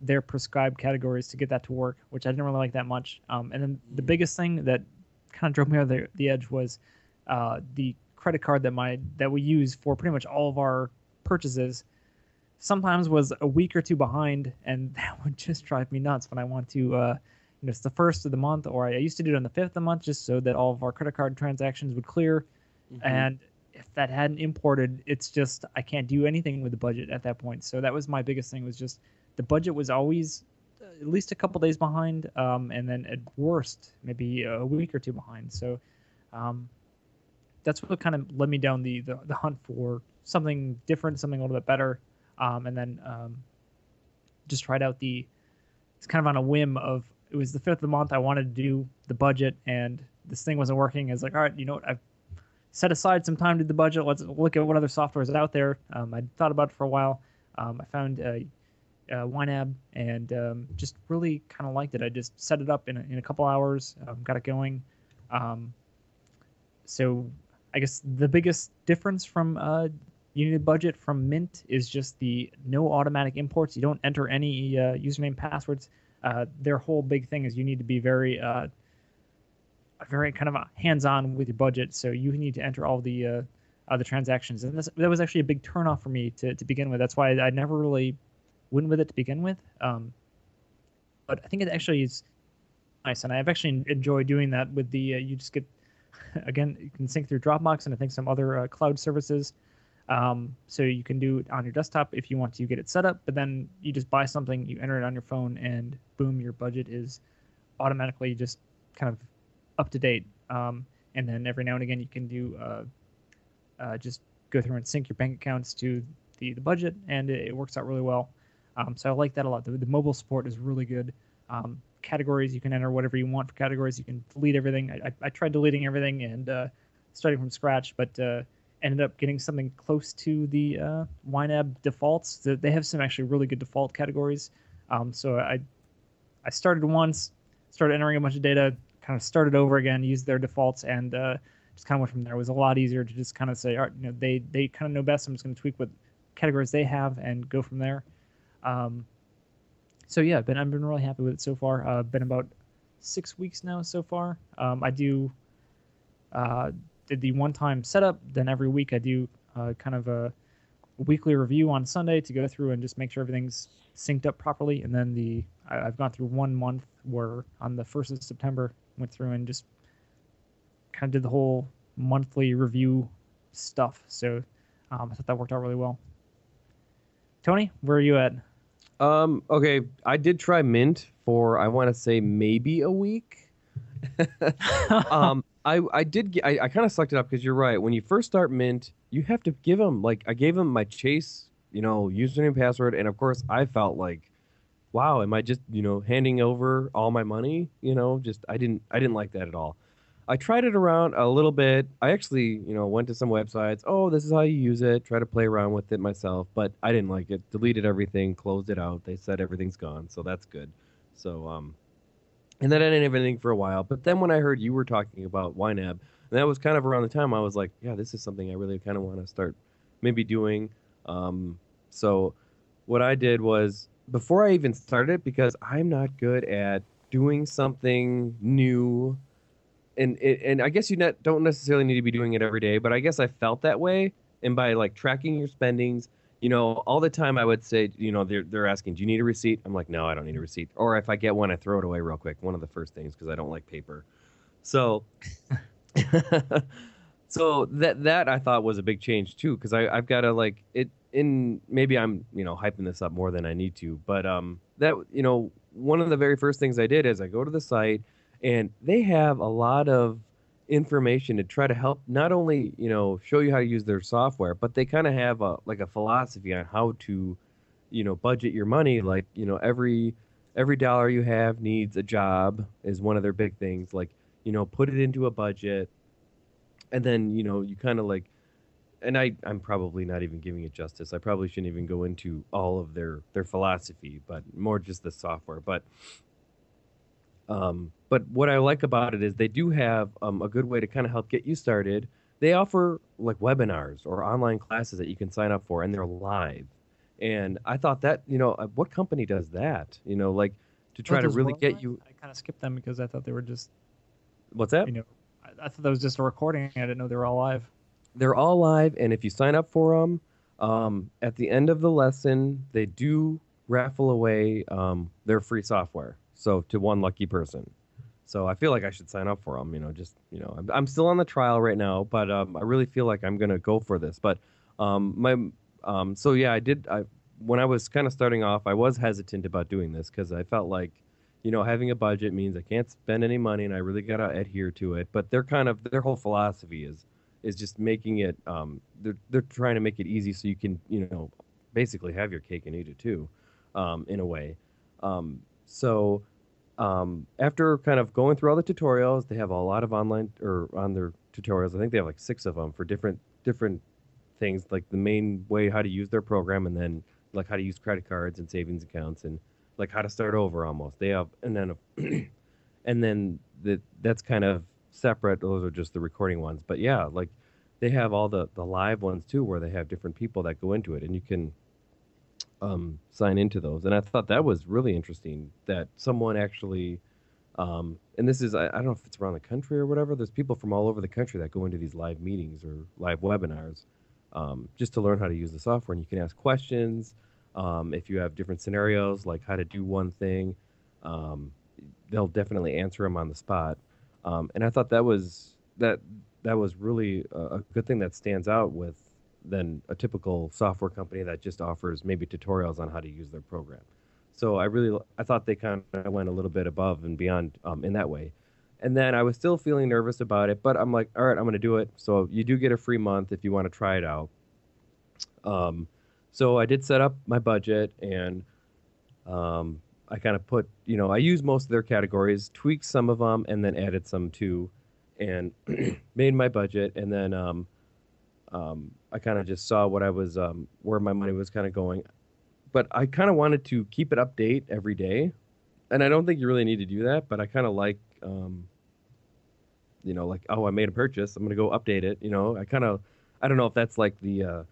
their prescribed categories to get that to work, which I didn't really like that much. Um, and then the biggest thing that kind of drove me over the, the edge was uh, the credit card that my that we use for pretty much all of our purchases. Sometimes was a week or two behind, and (laughs) that would just drive me nuts when I want to. Uh, you know, it's the first of the month, or I used to do it on the fifth of the month, just so that all of our credit card transactions would clear. And if that hadn't imported, it's just I can't do anything with the budget at that point. So that was my biggest thing was just the budget was always uh, at least a couple days behind, um, and then at worst maybe a week or two behind. So um, that's what kind of led me down the, the, the hunt for something different, something a little bit better, um, and then um, just tried out the. It's kind of on a whim of it was the fifth of the month. I wanted to do the budget, and this thing wasn't working. It's like, all right, you know what? I've set aside some time to do the budget. Let's look at what other software is out there. Um, I thought about it for a while. Um, I found uh, YNAB and um, just really kind of liked it. I just set it up in a, in a couple hours, um, got it going. So I guess the biggest difference from uh, You Need a Budget from Mint is just the no automatic imports. You don't enter any uh, username passwords. Uh, their whole big thing is you need to be very uh, very kind of hands-on with your budget. So you need to enter all the uh, the transactions, and this, that was actually a big turnoff for me to, to begin with. That's why I, I never really went with it to begin with. Um, but I think it actually is nice, and I've actually enjoyed doing that with the. Uh, you just get again, you can sync through Dropbox and I think some other uh, cloud services. Um, so you can do it on your desktop if you want to get it set up, but then you just buy something, you enter it on your phone, and boom, your budget is automatically just kind of up to date. Um, and then every now and again, you can do uh, uh, just go through and sync your bank accounts to the, the budget, and it, it works out really well. Um, so I like that a lot. The, the mobile support is really good. Um, categories, you can enter whatever you want for categories. You can delete everything. I, I, I tried deleting everything and uh, starting from scratch, but uh, ended up getting something close to the uh, YNAB defaults. They have some actually really good default categories. Um, so I I started once, started entering a bunch of data, kind of started over again, used their defaults, and uh, just kind of went from there. It was a lot easier to just kind of say, all right, you know, they they kind of know best. I'm just going to tweak what categories they have and go from there. Um, so yeah, been I've been really happy with it so far. Uh, been about six weeks now so far. Um, I do uh, did the one time setup. Then every week I do uh, kind of a weekly review on Sunday to go through and just make sure everything's synced up properly. And then the I, I've gone through one month where on the first of September went through and just kind of did the whole monthly review stuff. So um, I thought that worked out really well. Tony, where are you at? Um, okay, I did try Mint for I want to say maybe a week. (laughs) um, I I did get, I, I kind of sucked it up because you're right. When you first start Mint, you have to give them like I gave them my Chase, you know, username password, and of course I felt like, wow, am I just you know handing over all my money? You know, just I didn't I didn't like that at all. I tried it around a little bit. I actually, you know, went to some websites. Oh, this is how you use it. Try to play around with it myself, but I didn't like it. Deleted everything, closed it out. They said everything's gone, so that's good. So, um, and then I didn't have anything for a while. But then when I heard you were talking about YNAB, and that was kind of around the time I was like, yeah, this is something I really kind of want to start maybe doing. Um, so what I did was before I even started, because I'm not good at doing something new and and I guess you not, don't necessarily need to be doing it every day, but I guess I felt that way. And by like tracking your spendings, you know, all the time I would say, you know, they're they're asking, "Do you need a receipt?" I'm like, "No, I don't need a receipt." Or if I get one, I throw it away real quick. One of the first things because I don't like paper. So, (laughs) so that that I thought was a big change too because I I've got to like it in maybe I'm you know hyping this up more than I need to, but um that you know one of the very first things I did is I go to the site and they have a lot of information to try to help not only you know show you how to use their software but they kind of have a like a philosophy on how to you know budget your money like you know every every dollar you have needs a job is one of their big things like you know put it into a budget and then you know you kind of like and I, I'm probably not even giving it justice. I probably shouldn't even go into all of their, their philosophy, but more just the software. But um, but what I like about it is they do have um, a good way to kind of help get you started. They offer like webinars or online classes that you can sign up for, and they're live. And I thought that you know uh, what company does that? You know, like to try to really get you. I kind of skipped them because I thought they were just What's that? you know I, I thought that was just a recording. I didn't know they were all live. they're all live and if you sign up for them um, at the end of the lesson they do raffle away um, their free software so to one lucky person. So i feel like i should sign up for them you know just you know i'm, I'm still on the trial right now but um, i really feel like i'm to go for this. But um, my um, so yeah i did i when i was kind of starting off i was hesitant about doing this because i felt like you know having a budget means i can't spend any money and i really got to adhere to it. But their kind of their whole philosophy is is just making it um, they're they're trying to make it easy so you can you know basically have your cake and eat it too um, in a way. Um, so um, after kind of going through all the tutorials they have a lot of online or on their tutorials i think they have like six of them for different different things like the main way how to use their program and then like how to use credit cards and savings accounts and like how to start over almost. They have and then (clears throat) and then the, that's kind of separate. Those are just the recording ones. But yeah like they have all the the live ones too where they have different people that go into it and you can um, sign into those. And i thought that was really interesting that someone actually um, and this is I, I don't know if it's around the country or whatever there's people from all over the country that go into these live meetings or live webinars um, just to learn how to use the software. And you can ask questions um, if you have different scenarios like how to do one thing um, they'll definitely answer them on the spot. Um, and I thought that was that that was really a, a good thing that stands out with than a typical software company that just offers maybe tutorials on how to use their program. So I really I thought they kind of went a little bit above and beyond um, in that way. And then I was still feeling nervous about it, but I'm like, all right, I'm going to do it. So you do get a free month if you want to try it out. Um, so I did set up my budget and um, I kind of put, you know, I used most of their categories, tweaked some of them, and then added some too, and (clears throat) made my budget. And then um, um, I kind of just saw what I was, um, where my money was kind of going. But I kind of wanted to keep it update every day, and I don't think you really need to do that. But I kind of like, um, you know, like oh, I made a purchase, I'm gonna go update it. You know, I kind of, I don't know if that's like the. Uh,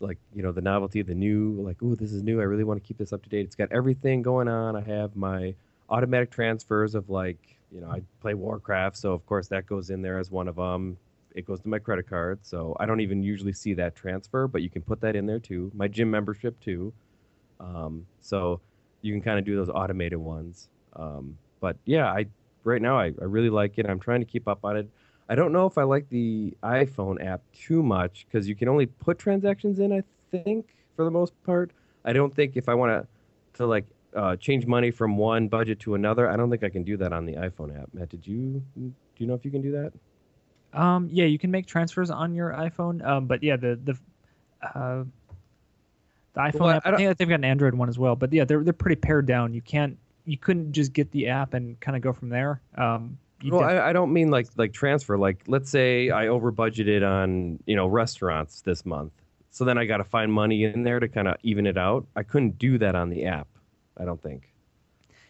like you know the novelty the new like oh, this is new i really want to keep this up to date it's got everything going on i have my automatic transfers of like you know i play warcraft so of course that goes in there as one of them it goes to my credit card so i don't even usually see that transfer but you can put that in there too my gym membership too um, so you can kind of do those automated ones um, but yeah i right now I, I really like it i'm trying to keep up on it I don't know if I like the iPhone app too much because you can only put transactions in. I think for the most part, I don't think if I want to to like uh, change money from one budget to another, I don't think I can do that on the iPhone app. Matt, did you do you know if you can do that? Um, yeah, you can make transfers on your iPhone. Um, but yeah, the the uh, the iPhone Well, app. I I, think they've got an Android one as well. But yeah, they're they're pretty pared down. You can't you couldn't just get the app and kind of go from there. Um, Well, def- I, I don't mean like like transfer. Like let's say I over budgeted on you know restaurants this month, so then I got to find money in there to kind of even it out. I couldn't do that on the app. I don't think.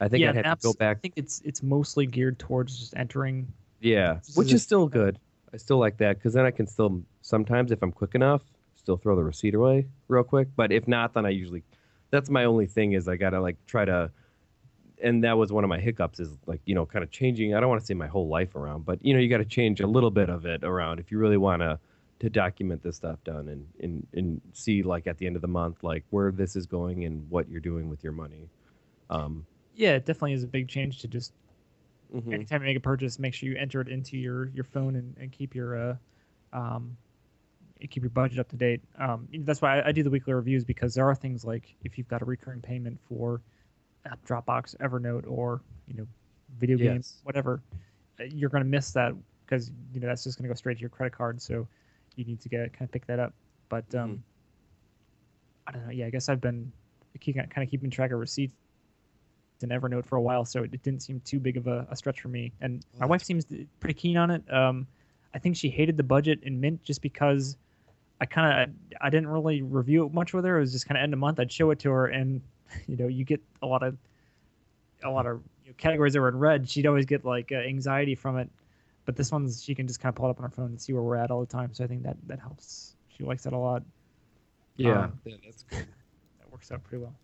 I think yeah, I'd have apps, to go back I think it's it's mostly geared towards just entering. Yeah, which is still good. I still like that because then I can still sometimes if I'm quick enough, still throw the receipt away real quick. But if not, then I usually that's my only thing is I gotta like try to. And that was one of my hiccups is like you know kind of changing. I don't want to say my whole life around, but you know you got to change a little bit of it around if you really want to to document this stuff done and, and and see like at the end of the month like where this is going and what you're doing with your money. Um, Yeah, it definitely is a big change to just mhm. anytime you make a purchase, make sure you enter it into your your phone and, and keep your uh, um, keep your budget up to date. Um, that's why I, I do the weekly reviews because there are things like if you've got a recurring payment for Dropbox, Evernote, or you know, video games, whatever, uh, you're going to miss that because you know that's just going to go straight to your credit card. So you need to get kind of pick that up. But um, Mhm. I don't know. Yeah, I guess I've been keep, kind of keeping track of receipts in Evernote for a while, so it didn't seem too big of a, a stretch for me. And my wife seems pretty keen on it. Um, I think she hated the budget in Mint just because I kind of I didn't really review it much with her. It was just kind of end of month. I'd show it to her, and (laughs) you know, you get a lot of a lot of you know, categories that were in red. She'd always get like uh, anxiety from it. But this one's she can just kind of pull it up on her phone and see where we're at all the time. So I think that that helps. She likes that a lot. yeah, Um, yeah, that's good. That works out pretty well.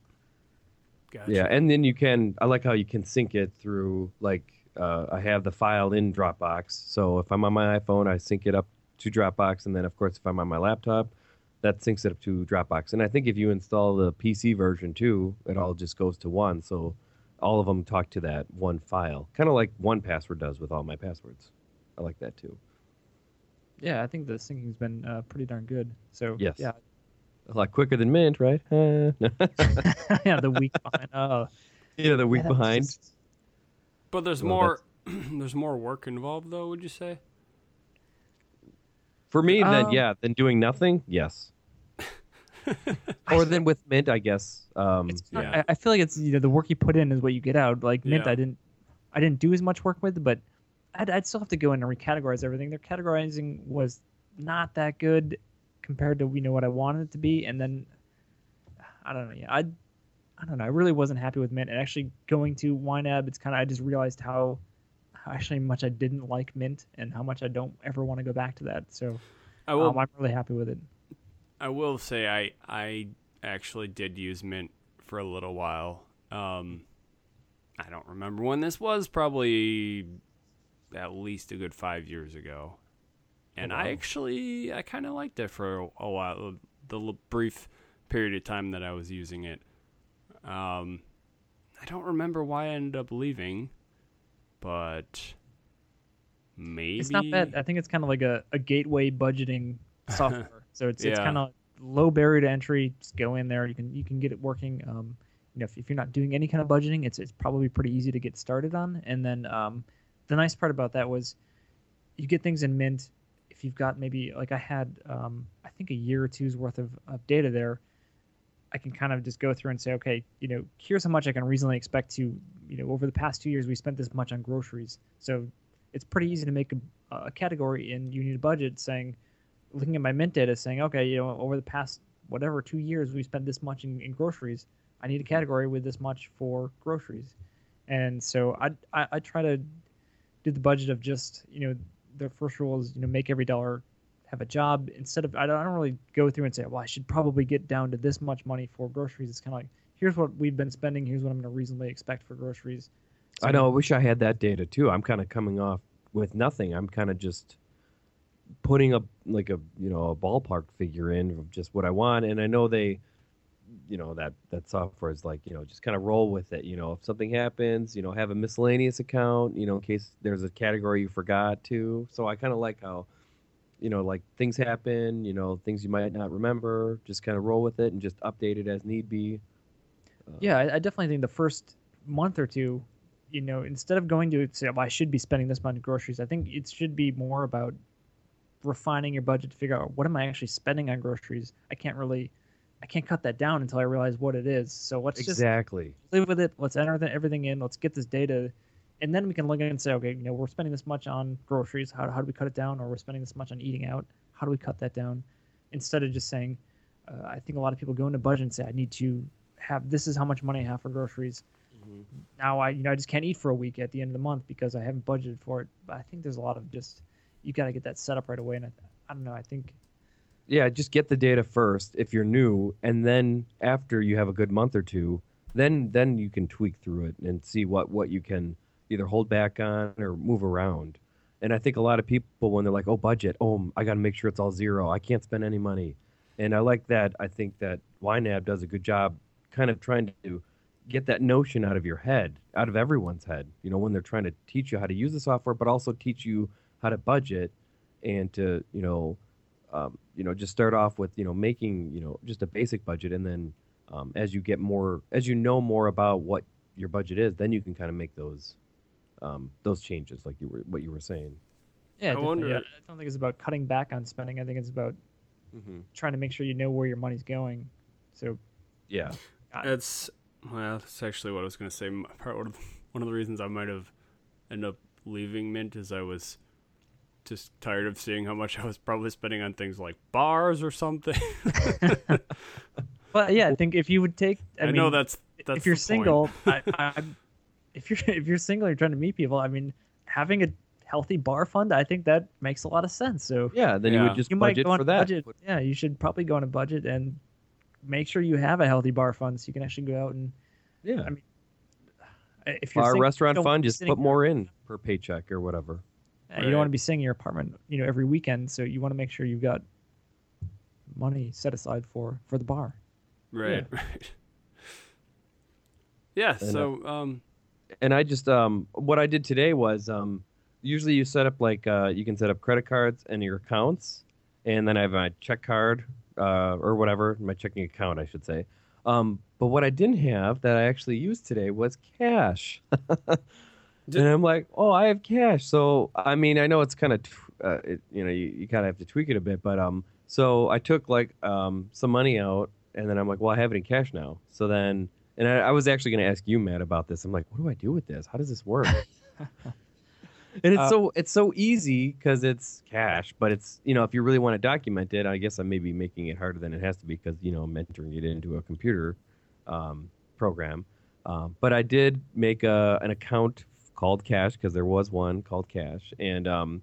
Gotcha. Yeah, and then you can. I like how you can sync it through. Like, uh, I have the file in Dropbox, so if I'm on my iPhone, I sync it up to Dropbox, and then of course, if I'm on my laptop, that syncs it up to Dropbox. And I think if you install the PC version too, it all just goes to one. So all of them talk to that one file, kind of like 1Password does with all my passwords. I like that too. Yeah, I think the syncing's been uh, pretty darn good. So Yes. yeah, A lot quicker than Mint, right? Uh, (laughs) yeah, the week behind. Oh, yeah, the week yeah, behind. just- But there's Well, more. (clears throat) there's more work involved, though. Would you say? For me, then Um, yeah, than doing nothing, yes. (laughs) or then with Mint, I guess. Um, not, Yeah. I, I feel like it's you know the work you put in is what you get out. Like Mint, Yeah. I didn't, I didn't do as much work with, but I'd, I'd still have to go in and recategorize everything. Their categorizing was not that good compared to you know what I wanted it to be, and then I don't know. Yeah, I, I don't know. I really wasn't happy with Mint, and actually going to YNAB, it's kind of I just realized how, how actually much I didn't like Mint and how much I don't ever want to go back to that. So I will. um, I'm really happy with it. I will say I I actually did use Mint for a little while. Um, I don't remember when this was. Probably at least a good five years ago. And I wow. actually I kind of liked it for a, a while. The l- brief period of time that I was using it. Um, I don't remember why I ended up leaving, but maybe It's not bad. I think it's kind of like a, a gateway budgeting (laughs) software. so it's it's Yeah. kind of low barrier to entry. Just go in there. You can you can get it working. Um, you know, if, if you're not doing any kind of budgeting, it's it's probably pretty easy to get started on. And then um, the nice part about that was you get things in Mint. If you've got maybe like I had, um, I think a year or two's worth of, of data there. I can kind of just go through and say, okay, you know, here's how much I can reasonably expect to, you know, over the past two years we spent this much on groceries. So it's pretty easy to make a, a category in you need a budget saying looking at my mint data saying okay you know over the past whatever two years we spent this much in, in groceries i need a category with this much for groceries and so I, I i try to do the budget of just you know the first rule is you know make every dollar have a job instead of i don't, I don't really go through and say well i should probably get down to this much money for groceries it's kind of like here's what we've been spending here's what i'm going to reasonably expect for groceries I know. I wish I had that data too. I'm kind of coming off with nothing. I'm kind of just putting up like a you know a ballpark figure in of just what I want, and I know they, you know that that software is like you know just kind of roll with it. You know, if something happens, you know, have a miscellaneous account. You know, in case there's a category you forgot to. So I kind of like how, you know, like things happen. You know, things you might not remember. Just kind of roll with it and just update it as need be. Uh, Yeah, I, I definitely think the first month or two, you know, instead of going to say, well, I should be spending this much on groceries, I think it should be more about refining your budget to figure out what am I actually spending on groceries. I can't really, I can't cut that down until I realize what it is. So let's just exactly. live with it. Let's enter the- everything in. Let's get this data, and then we can look at it and say, okay, you know, we're spending this much on groceries. How, how do we cut it down? Or we're spending this much on eating out. How do we cut that down? Instead of just saying, uh, I think a lot of people go into budget and say, I need to have this is how much money I have for groceries. Now I, you know, I just can't eat for a week at the end of the month because I haven't budgeted for it. But I think there's a lot of just you got to get that set up right away. And I, I don't know. I think yeah, just get the data first if you're new, and then after you have a good month or two, then then you can tweak through it and see what what you can either hold back on or move around. And I think a lot of people, when they're like, "Oh, budget, oh, I got to make sure it's all zero. I can't spend any money," and I like that. I think that YNAB does a good job, kind of trying to get that notion out of your head, out of everyone's head. You know, when they're trying to teach you how to use the software, but also teach you how to budget and to, you know, um, you know, just start off with, you know, making, you know, just a basic budget, and then um, as you get more, as you know more about what your budget is, then you can kind of make those um, those changes, like you were what you were saying. Yeah, I wonder- I I don't think it's about cutting back on spending. I think it's about Mm-hmm. trying to make sure you know where your money's going. So Yeah. that's well, that's actually what I was going to say. Part one of, one of the reasons I might have ended up leaving Mint is I was just tired of seeing how much I was probably spending on things like bars or something. (laughs) But yeah, I think if you would take, I, I, mean, know that's that's if you're single, (laughs) I, I, if you're if you're single, you're trying to meet people. I mean, having a healthy bar fund, I think that makes a lot of sense. So Yeah. Then you would just you might go on for a that. budget. Yeah, you should probably go on a budget and make sure you have a healthy bar fund so you can actually go out and Yeah. I mean, if you're Bar single, restaurant don't fund, just put more in per paycheck or whatever. Yeah, You don't want to be staying in your apartment, you know, every weekend. So you want to make sure you've got money set aside for for the bar. right, right. (laughs) Yeah. And, uh, So um, and I just um what I did today was um usually you set up like uh you can set up credit cards and your accounts and then I have my check card uh or whatever my checking account I should say um but what I didn't have that I actually used today was cash (laughs) Did- and I'm like oh I have cash so I mean I know it's kind of uh, it, you know you, you kind of have to tweak it a bit but um so I took like um some money out and then I'm like well I have it in cash now so then and I, I was actually going to ask you, Matt, about this. I'm like, what do I do with this? How does this work? (laughs) and it's Uh, so it's so easy because it's cash, but it's you know if you really want to document it, I guess I may be making it harder than it has to be because you know I'm entering it into a computer um, program. Um, but I did make a, an account called Cash because there was one called Cash, and um,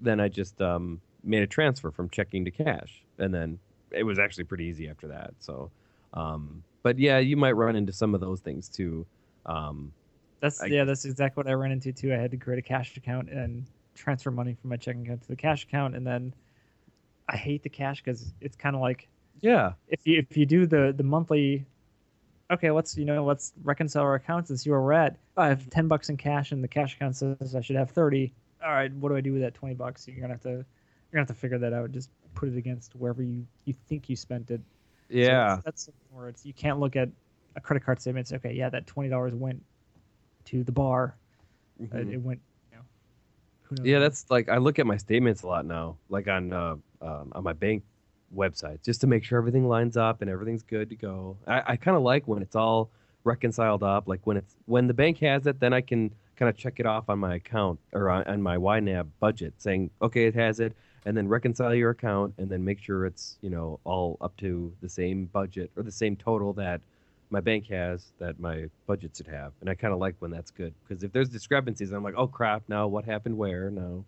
then I just um, made a transfer from checking to cash, and then it was actually pretty easy after that. So, um, but yeah, you might run into some of those things too. Um, That's I- yeah, that's exactly what I ran into too. I had to create a cash account and transfer money from my checking account to the cash account, and then I hate the cash because it's kind of like yeah, if you if you do the the monthly. Okay, let's you know let's reconcile our accounts and see where we're at. I have ten bucks in cash, and the cash account says I should have thirty. All right, what do I do with that twenty bucks? You're gonna have to you're gonna have to figure that out. Just put it against wherever you you think you spent it. So yeah. that's, that's where it's you can't look at a credit card statement. and say, okay, yeah, that twenty dollars went to the bar. Uh, Mhm. It went, you know, who knows Yeah, that's like I look at my statements a lot now, like on uh, um, on my bank website, just to make sure everything lines up and everything's good to go. I, I kind of like when it's all reconciled up. Like when it's when the bank has it, then I can kind of check it off on my account or on, on my YNAB budget, saying okay, it has it, and then reconcile your account, and then make sure it's you know all up to the same budget or the same total that my bank has that my budget should have. And I kind of like when that's good because if there's discrepancies, I'm like, oh crap, now what happened where? No.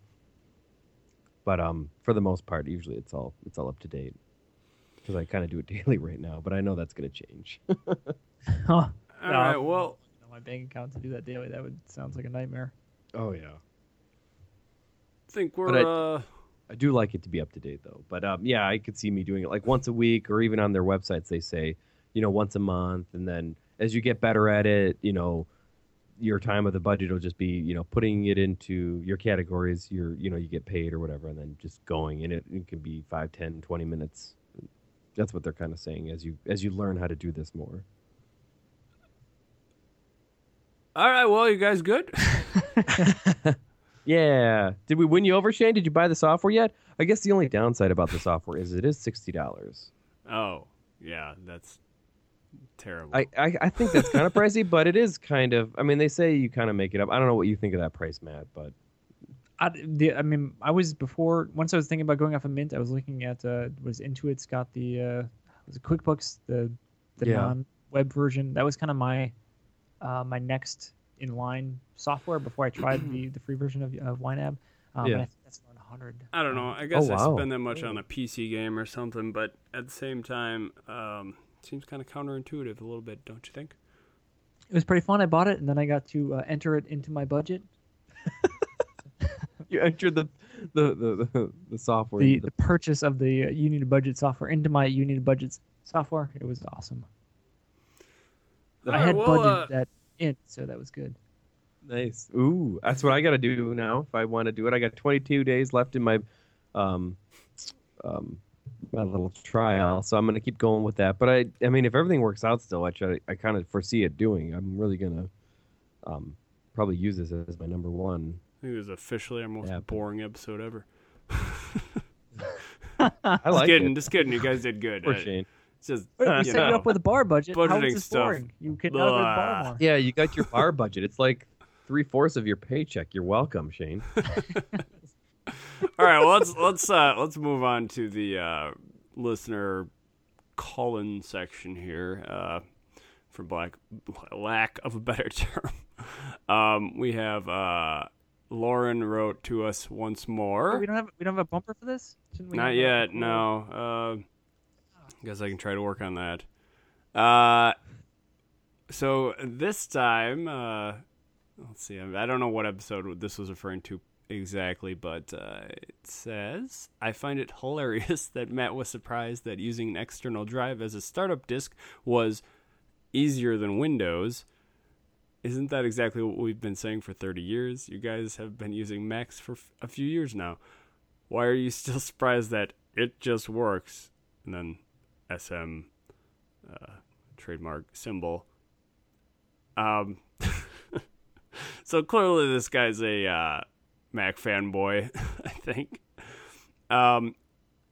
But um, for the most part, usually it's all it's all up to date because I kind of do it (laughs) daily right now. But I know that's gonna change. (laughs) Huh. all No, right. Well, my bank account to do that daily. That would sounds like a nightmare. oh yeah. I think we're I- uh, I do like it to be up to date though. But um, yeah, I could see me doing it like once a week, or even on their websites they say, you know, once a month, and then as you get better at it, you know, your time of the budget will just be, you know, putting it into your categories. Your, you know, you get paid or whatever, and then just going, in it, it can be 5, 10, 20 minutes. That's what they're kind of saying as you as you learn how to do this more. all right. Well, you guys good? (laughs) (laughs) Yeah. Did we win you over, Shane? Did you buy the software yet? I guess the only downside about the software is it is sixty dollars. oh, yeah. That's terrible. I, I, I think that's kind of pricey, (laughs) but it is kind of. I mean, they say you kind of make it up. I don't know what you think of that price, Matt, but I, the, I mean, I was before. Once I was thinking about going off of Mint, I was looking at uh, was Intuit's got the uh, was it QuickBooks the the Yeah. non web version. That was kind of my uh, my next in line software before I tried the (clears throat) the free version of of YNAB. Um, Yeah. and I think that's around hundred. I don't know. I guess I wow. spend that much on a PC game or something, but at the same time, um, seems kind of counterintuitive a little bit, don't you think? It was pretty fun. I bought it and then I got to uh, enter it into my budget. (laughs) you entered the the the, the, the software. the, into the purchase of the uh, you need a budget software into my you need a budget software. It was awesome. I had well, budgeted uh, that in, so that was good. Nice. Ooh, that's what I got to do now if I want to do it. I got 22 days left in my um um my little trial, so I'm gonna keep going with that. But I I mean, if everything works out still, which I I kind of foresee it doing, I'm really gonna um probably use this as my number one. I think it was officially our most Yeah, boring episode ever. (laughs) I Just like kidding, it. just kidding. You guys did good. Poor Uh, Shane. It's just Wait, we you set you up with a bar budget. How budgeting this stuff. boring? You could not have bar more. Yeah, you got your bar budget. It's like three fourths of your paycheck. You're welcome, Shane. (laughs) All right, well, let's let's uh, let's move on to the uh, listener call-in section here, uh, for black lack of a better term. Um, we have uh, Lauren wrote to us once Oh, more. we don't have we don't have a bumper for this. Not yet, no. Uh, guess I can try to work on that. Uh, so this time, uh, let's see. I don't know what episode this was referring to exactly, but uh, it says I find it hilarious (laughs) that Matt was surprised that using an external drive as a startup disk was easier than Windows. Isn't that exactly what we've been saying for 30 years? You guys have been using Macs for f- a few years now. Why are you (laughs) still surprised that it just works? And then SM uh, trademark symbol. Um, (laughs) so clearly this guy's a uh, Mac fanboy, (laughs) I think. Um,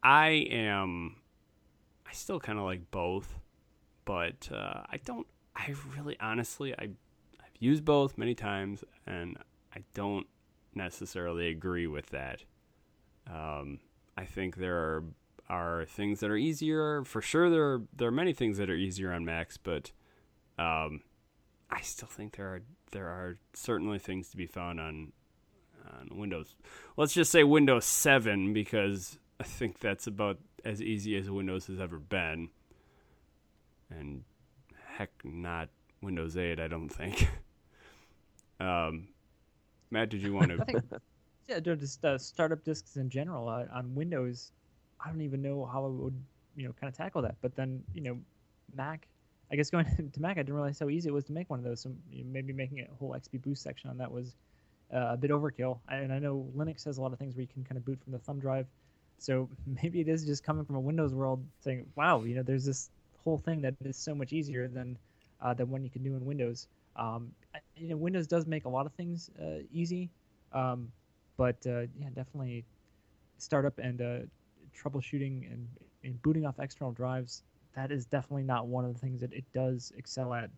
I am. I still kind of like both, but uh, I don't. I really, honestly, I I've used both many times, and I don't necessarily agree with that. Um, I think there are are things that are easier. For sure, there are there are many things that are easier on Macs, but um, I still think there are there are certainly things to be found on on Windows. Let's just say Windows Seven because I think that's about as easy as Windows has ever been, and heck, not Windows Eight. I don't think. (laughs) um, Matt, did you want (laughs) I to? think (laughs) yeah, just uh, startup disks in general uh, on Windows. I don't even know how I would you know kind of tackle that. But then you know, Mac. I guess going to Mac, I didn't realize how easy it was to make one of those. So maybe making a whole XP Boost section on that was a bit overkill. And I know Linux has a lot of things where you can kind of boot from the thumb drive. So (laughs) maybe it is just coming from a Windows world, saying, "Wow, you know, there's this whole thing that is so much easier than uh, than what you can do in Windows." Um, you know, Windows does make a lot of things uh, easy, um, but uh, yeah, definitely startup and uh, troubleshooting and, and booting off external drives. That is definitely not one of the things that it does excel at.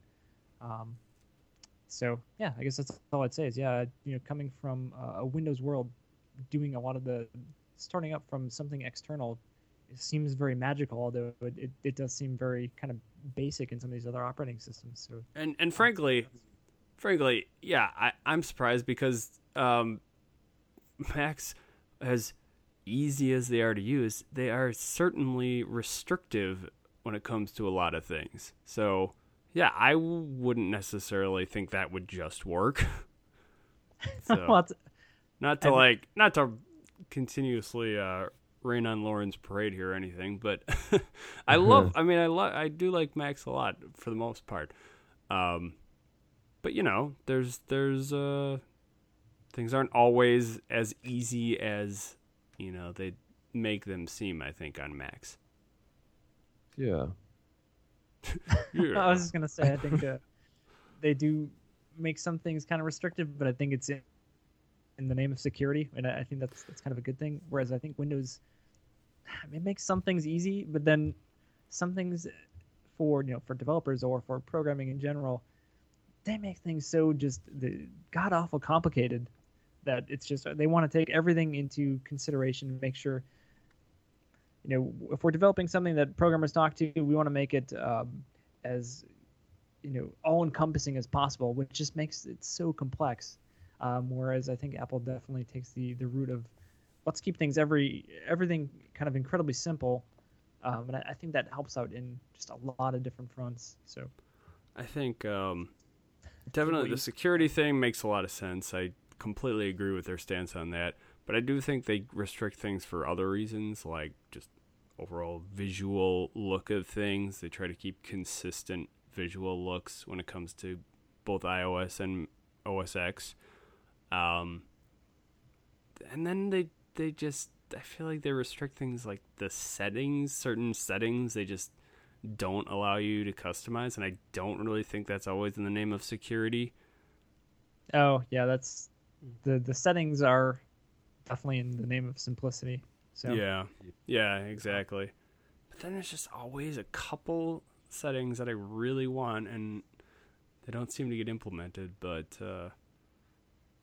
Um, so yeah, I guess that's all I'd say is yeah, you know, coming from uh, a Windows world, doing a lot of the starting up from something external seems very magical, although it, it, it does seem very kind of basic in some of these other operating systems. So And and frankly, frankly, yeah, I, I'm surprised because um, Macs, as easy as they are to use, they are certainly restrictive when it comes to a lot of things. So yeah, I w- wouldn't necessarily think that would just work. (laughs) so, well, not to I mean- like, not to continuously uh, rain on Lauren's parade here or anything, but (laughs) I love. I mean, I love. I do like Macs a lot for the most part. Um, but you know, there's there's uh, things aren't always as easy as you know they make them seem. I think on Macs. Yeah. (laughs) Yeah. I was just gonna say I think uh, they do make some things kind of restrictive, but I think it's in, in the name of security, and I, I think that's that's kind of a good thing. Whereas I think Windows (sighs) it makes some things easy, but then some things for you know for developers or for programming in general, they make things so just god awful complicated that it's just they want to take everything into consideration, make sure you know if we're developing something that programmers talk to, we want to make it um, as you know all encompassing as possible, which just makes it so complex. Um, whereas I think Apple definitely takes the the route of let's keep things every everything kind of incredibly simple, um, and I, I think that helps out in just a lot of different fronts. So I think um, (laughs) definitely the security thing makes a lot of sense. I completely agree with their stance on that. But I do think they restrict things for other reasons, like just overall visual look of things. They try to keep consistent visual looks when it comes to both iOS and OS X. Um, and then they they just I feel like they restrict things like the settings, certain settings they just don't allow you to customize, and I don't really think that's always in the name of security. Oh yeah, that's the the settings are definitely in the name of simplicity. So Yeah, yeah, exactly. But then there's just always a couple settings that I really want, and they don't seem to get implemented. But uh,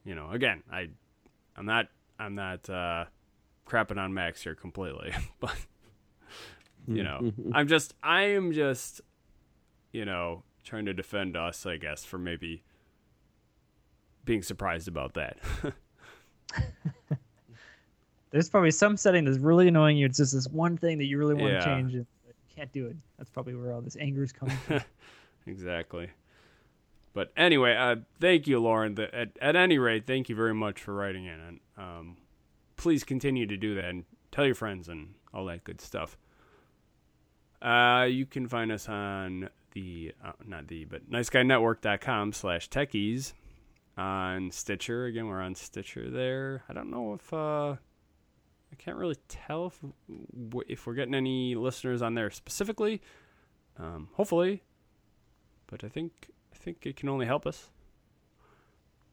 you know, again, I, I'm not, I'm not uh, crapping on Macs here completely, (laughs) but you know, (laughs) I'm just, I am just, you know, trying to defend us, I guess, for maybe being surprised about that. (laughs) there's probably some setting that's really annoying you. It's just this one thing that you really want Yeah. to change and you can't do it. That's probably where all this anger is coming from. (laughs) exactly. But anyway, uh, thank you, Lauren. The, at, at any rate, thank you very much for writing in. And um, please continue to do that and tell your friends and all that good stuff. Uh, you can find us on the, uh, not the, but niceguynetwork.com slash techease on Stitcher. Again, we're on Stitcher there. I don't know if, uh, I can't really tell if, if we're getting any listeners on there specifically. Um, hopefully, but I think I think it can only help us.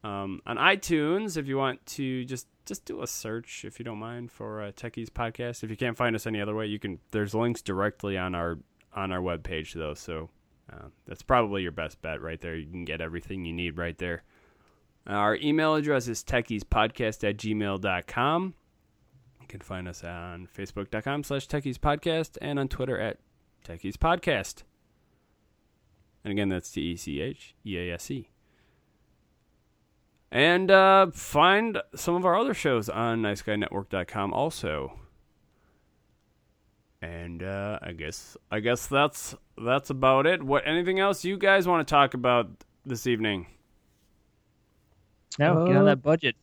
Um, on iTunes, if you want to just just do a search, if you don't mind, for uh, Techease Podcast. If you can't find us any other way, you can. There's links directly on our on our webpage though, so uh, that's probably your best bet right there. You can get everything you need right there. Our email address is techeasepodcast at gmail.com. You can find us on facebook.com slash techeasepodcast and on Twitter at techeasepodcast. And again, that's T E C H E A S E. And uh, find some of our other shows on niceguynetwork.com also. And uh, I guess I guess that's that's about it. What anything else you guys want to talk about this evening? No, get on Uh, that budget.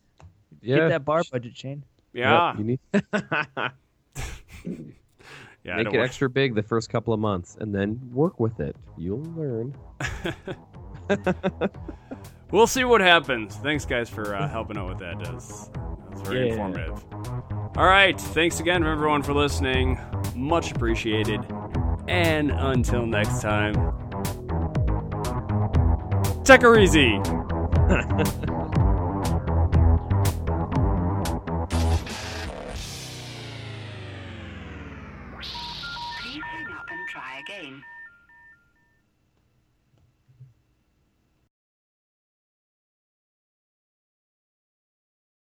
Yeah. Get that bar budget, Shane. Yeah, Yep, you need (laughs) yeah. Make it wa- extra big the first couple of months, and then work with it. You'll learn. (laughs) We'll see what happens. Thanks, guys, for uh, helping out with that. That was, that was very Yeah. informative. All right. Thanks again, everyone, for listening. Much appreciated. And until next time, take her easy. (laughs)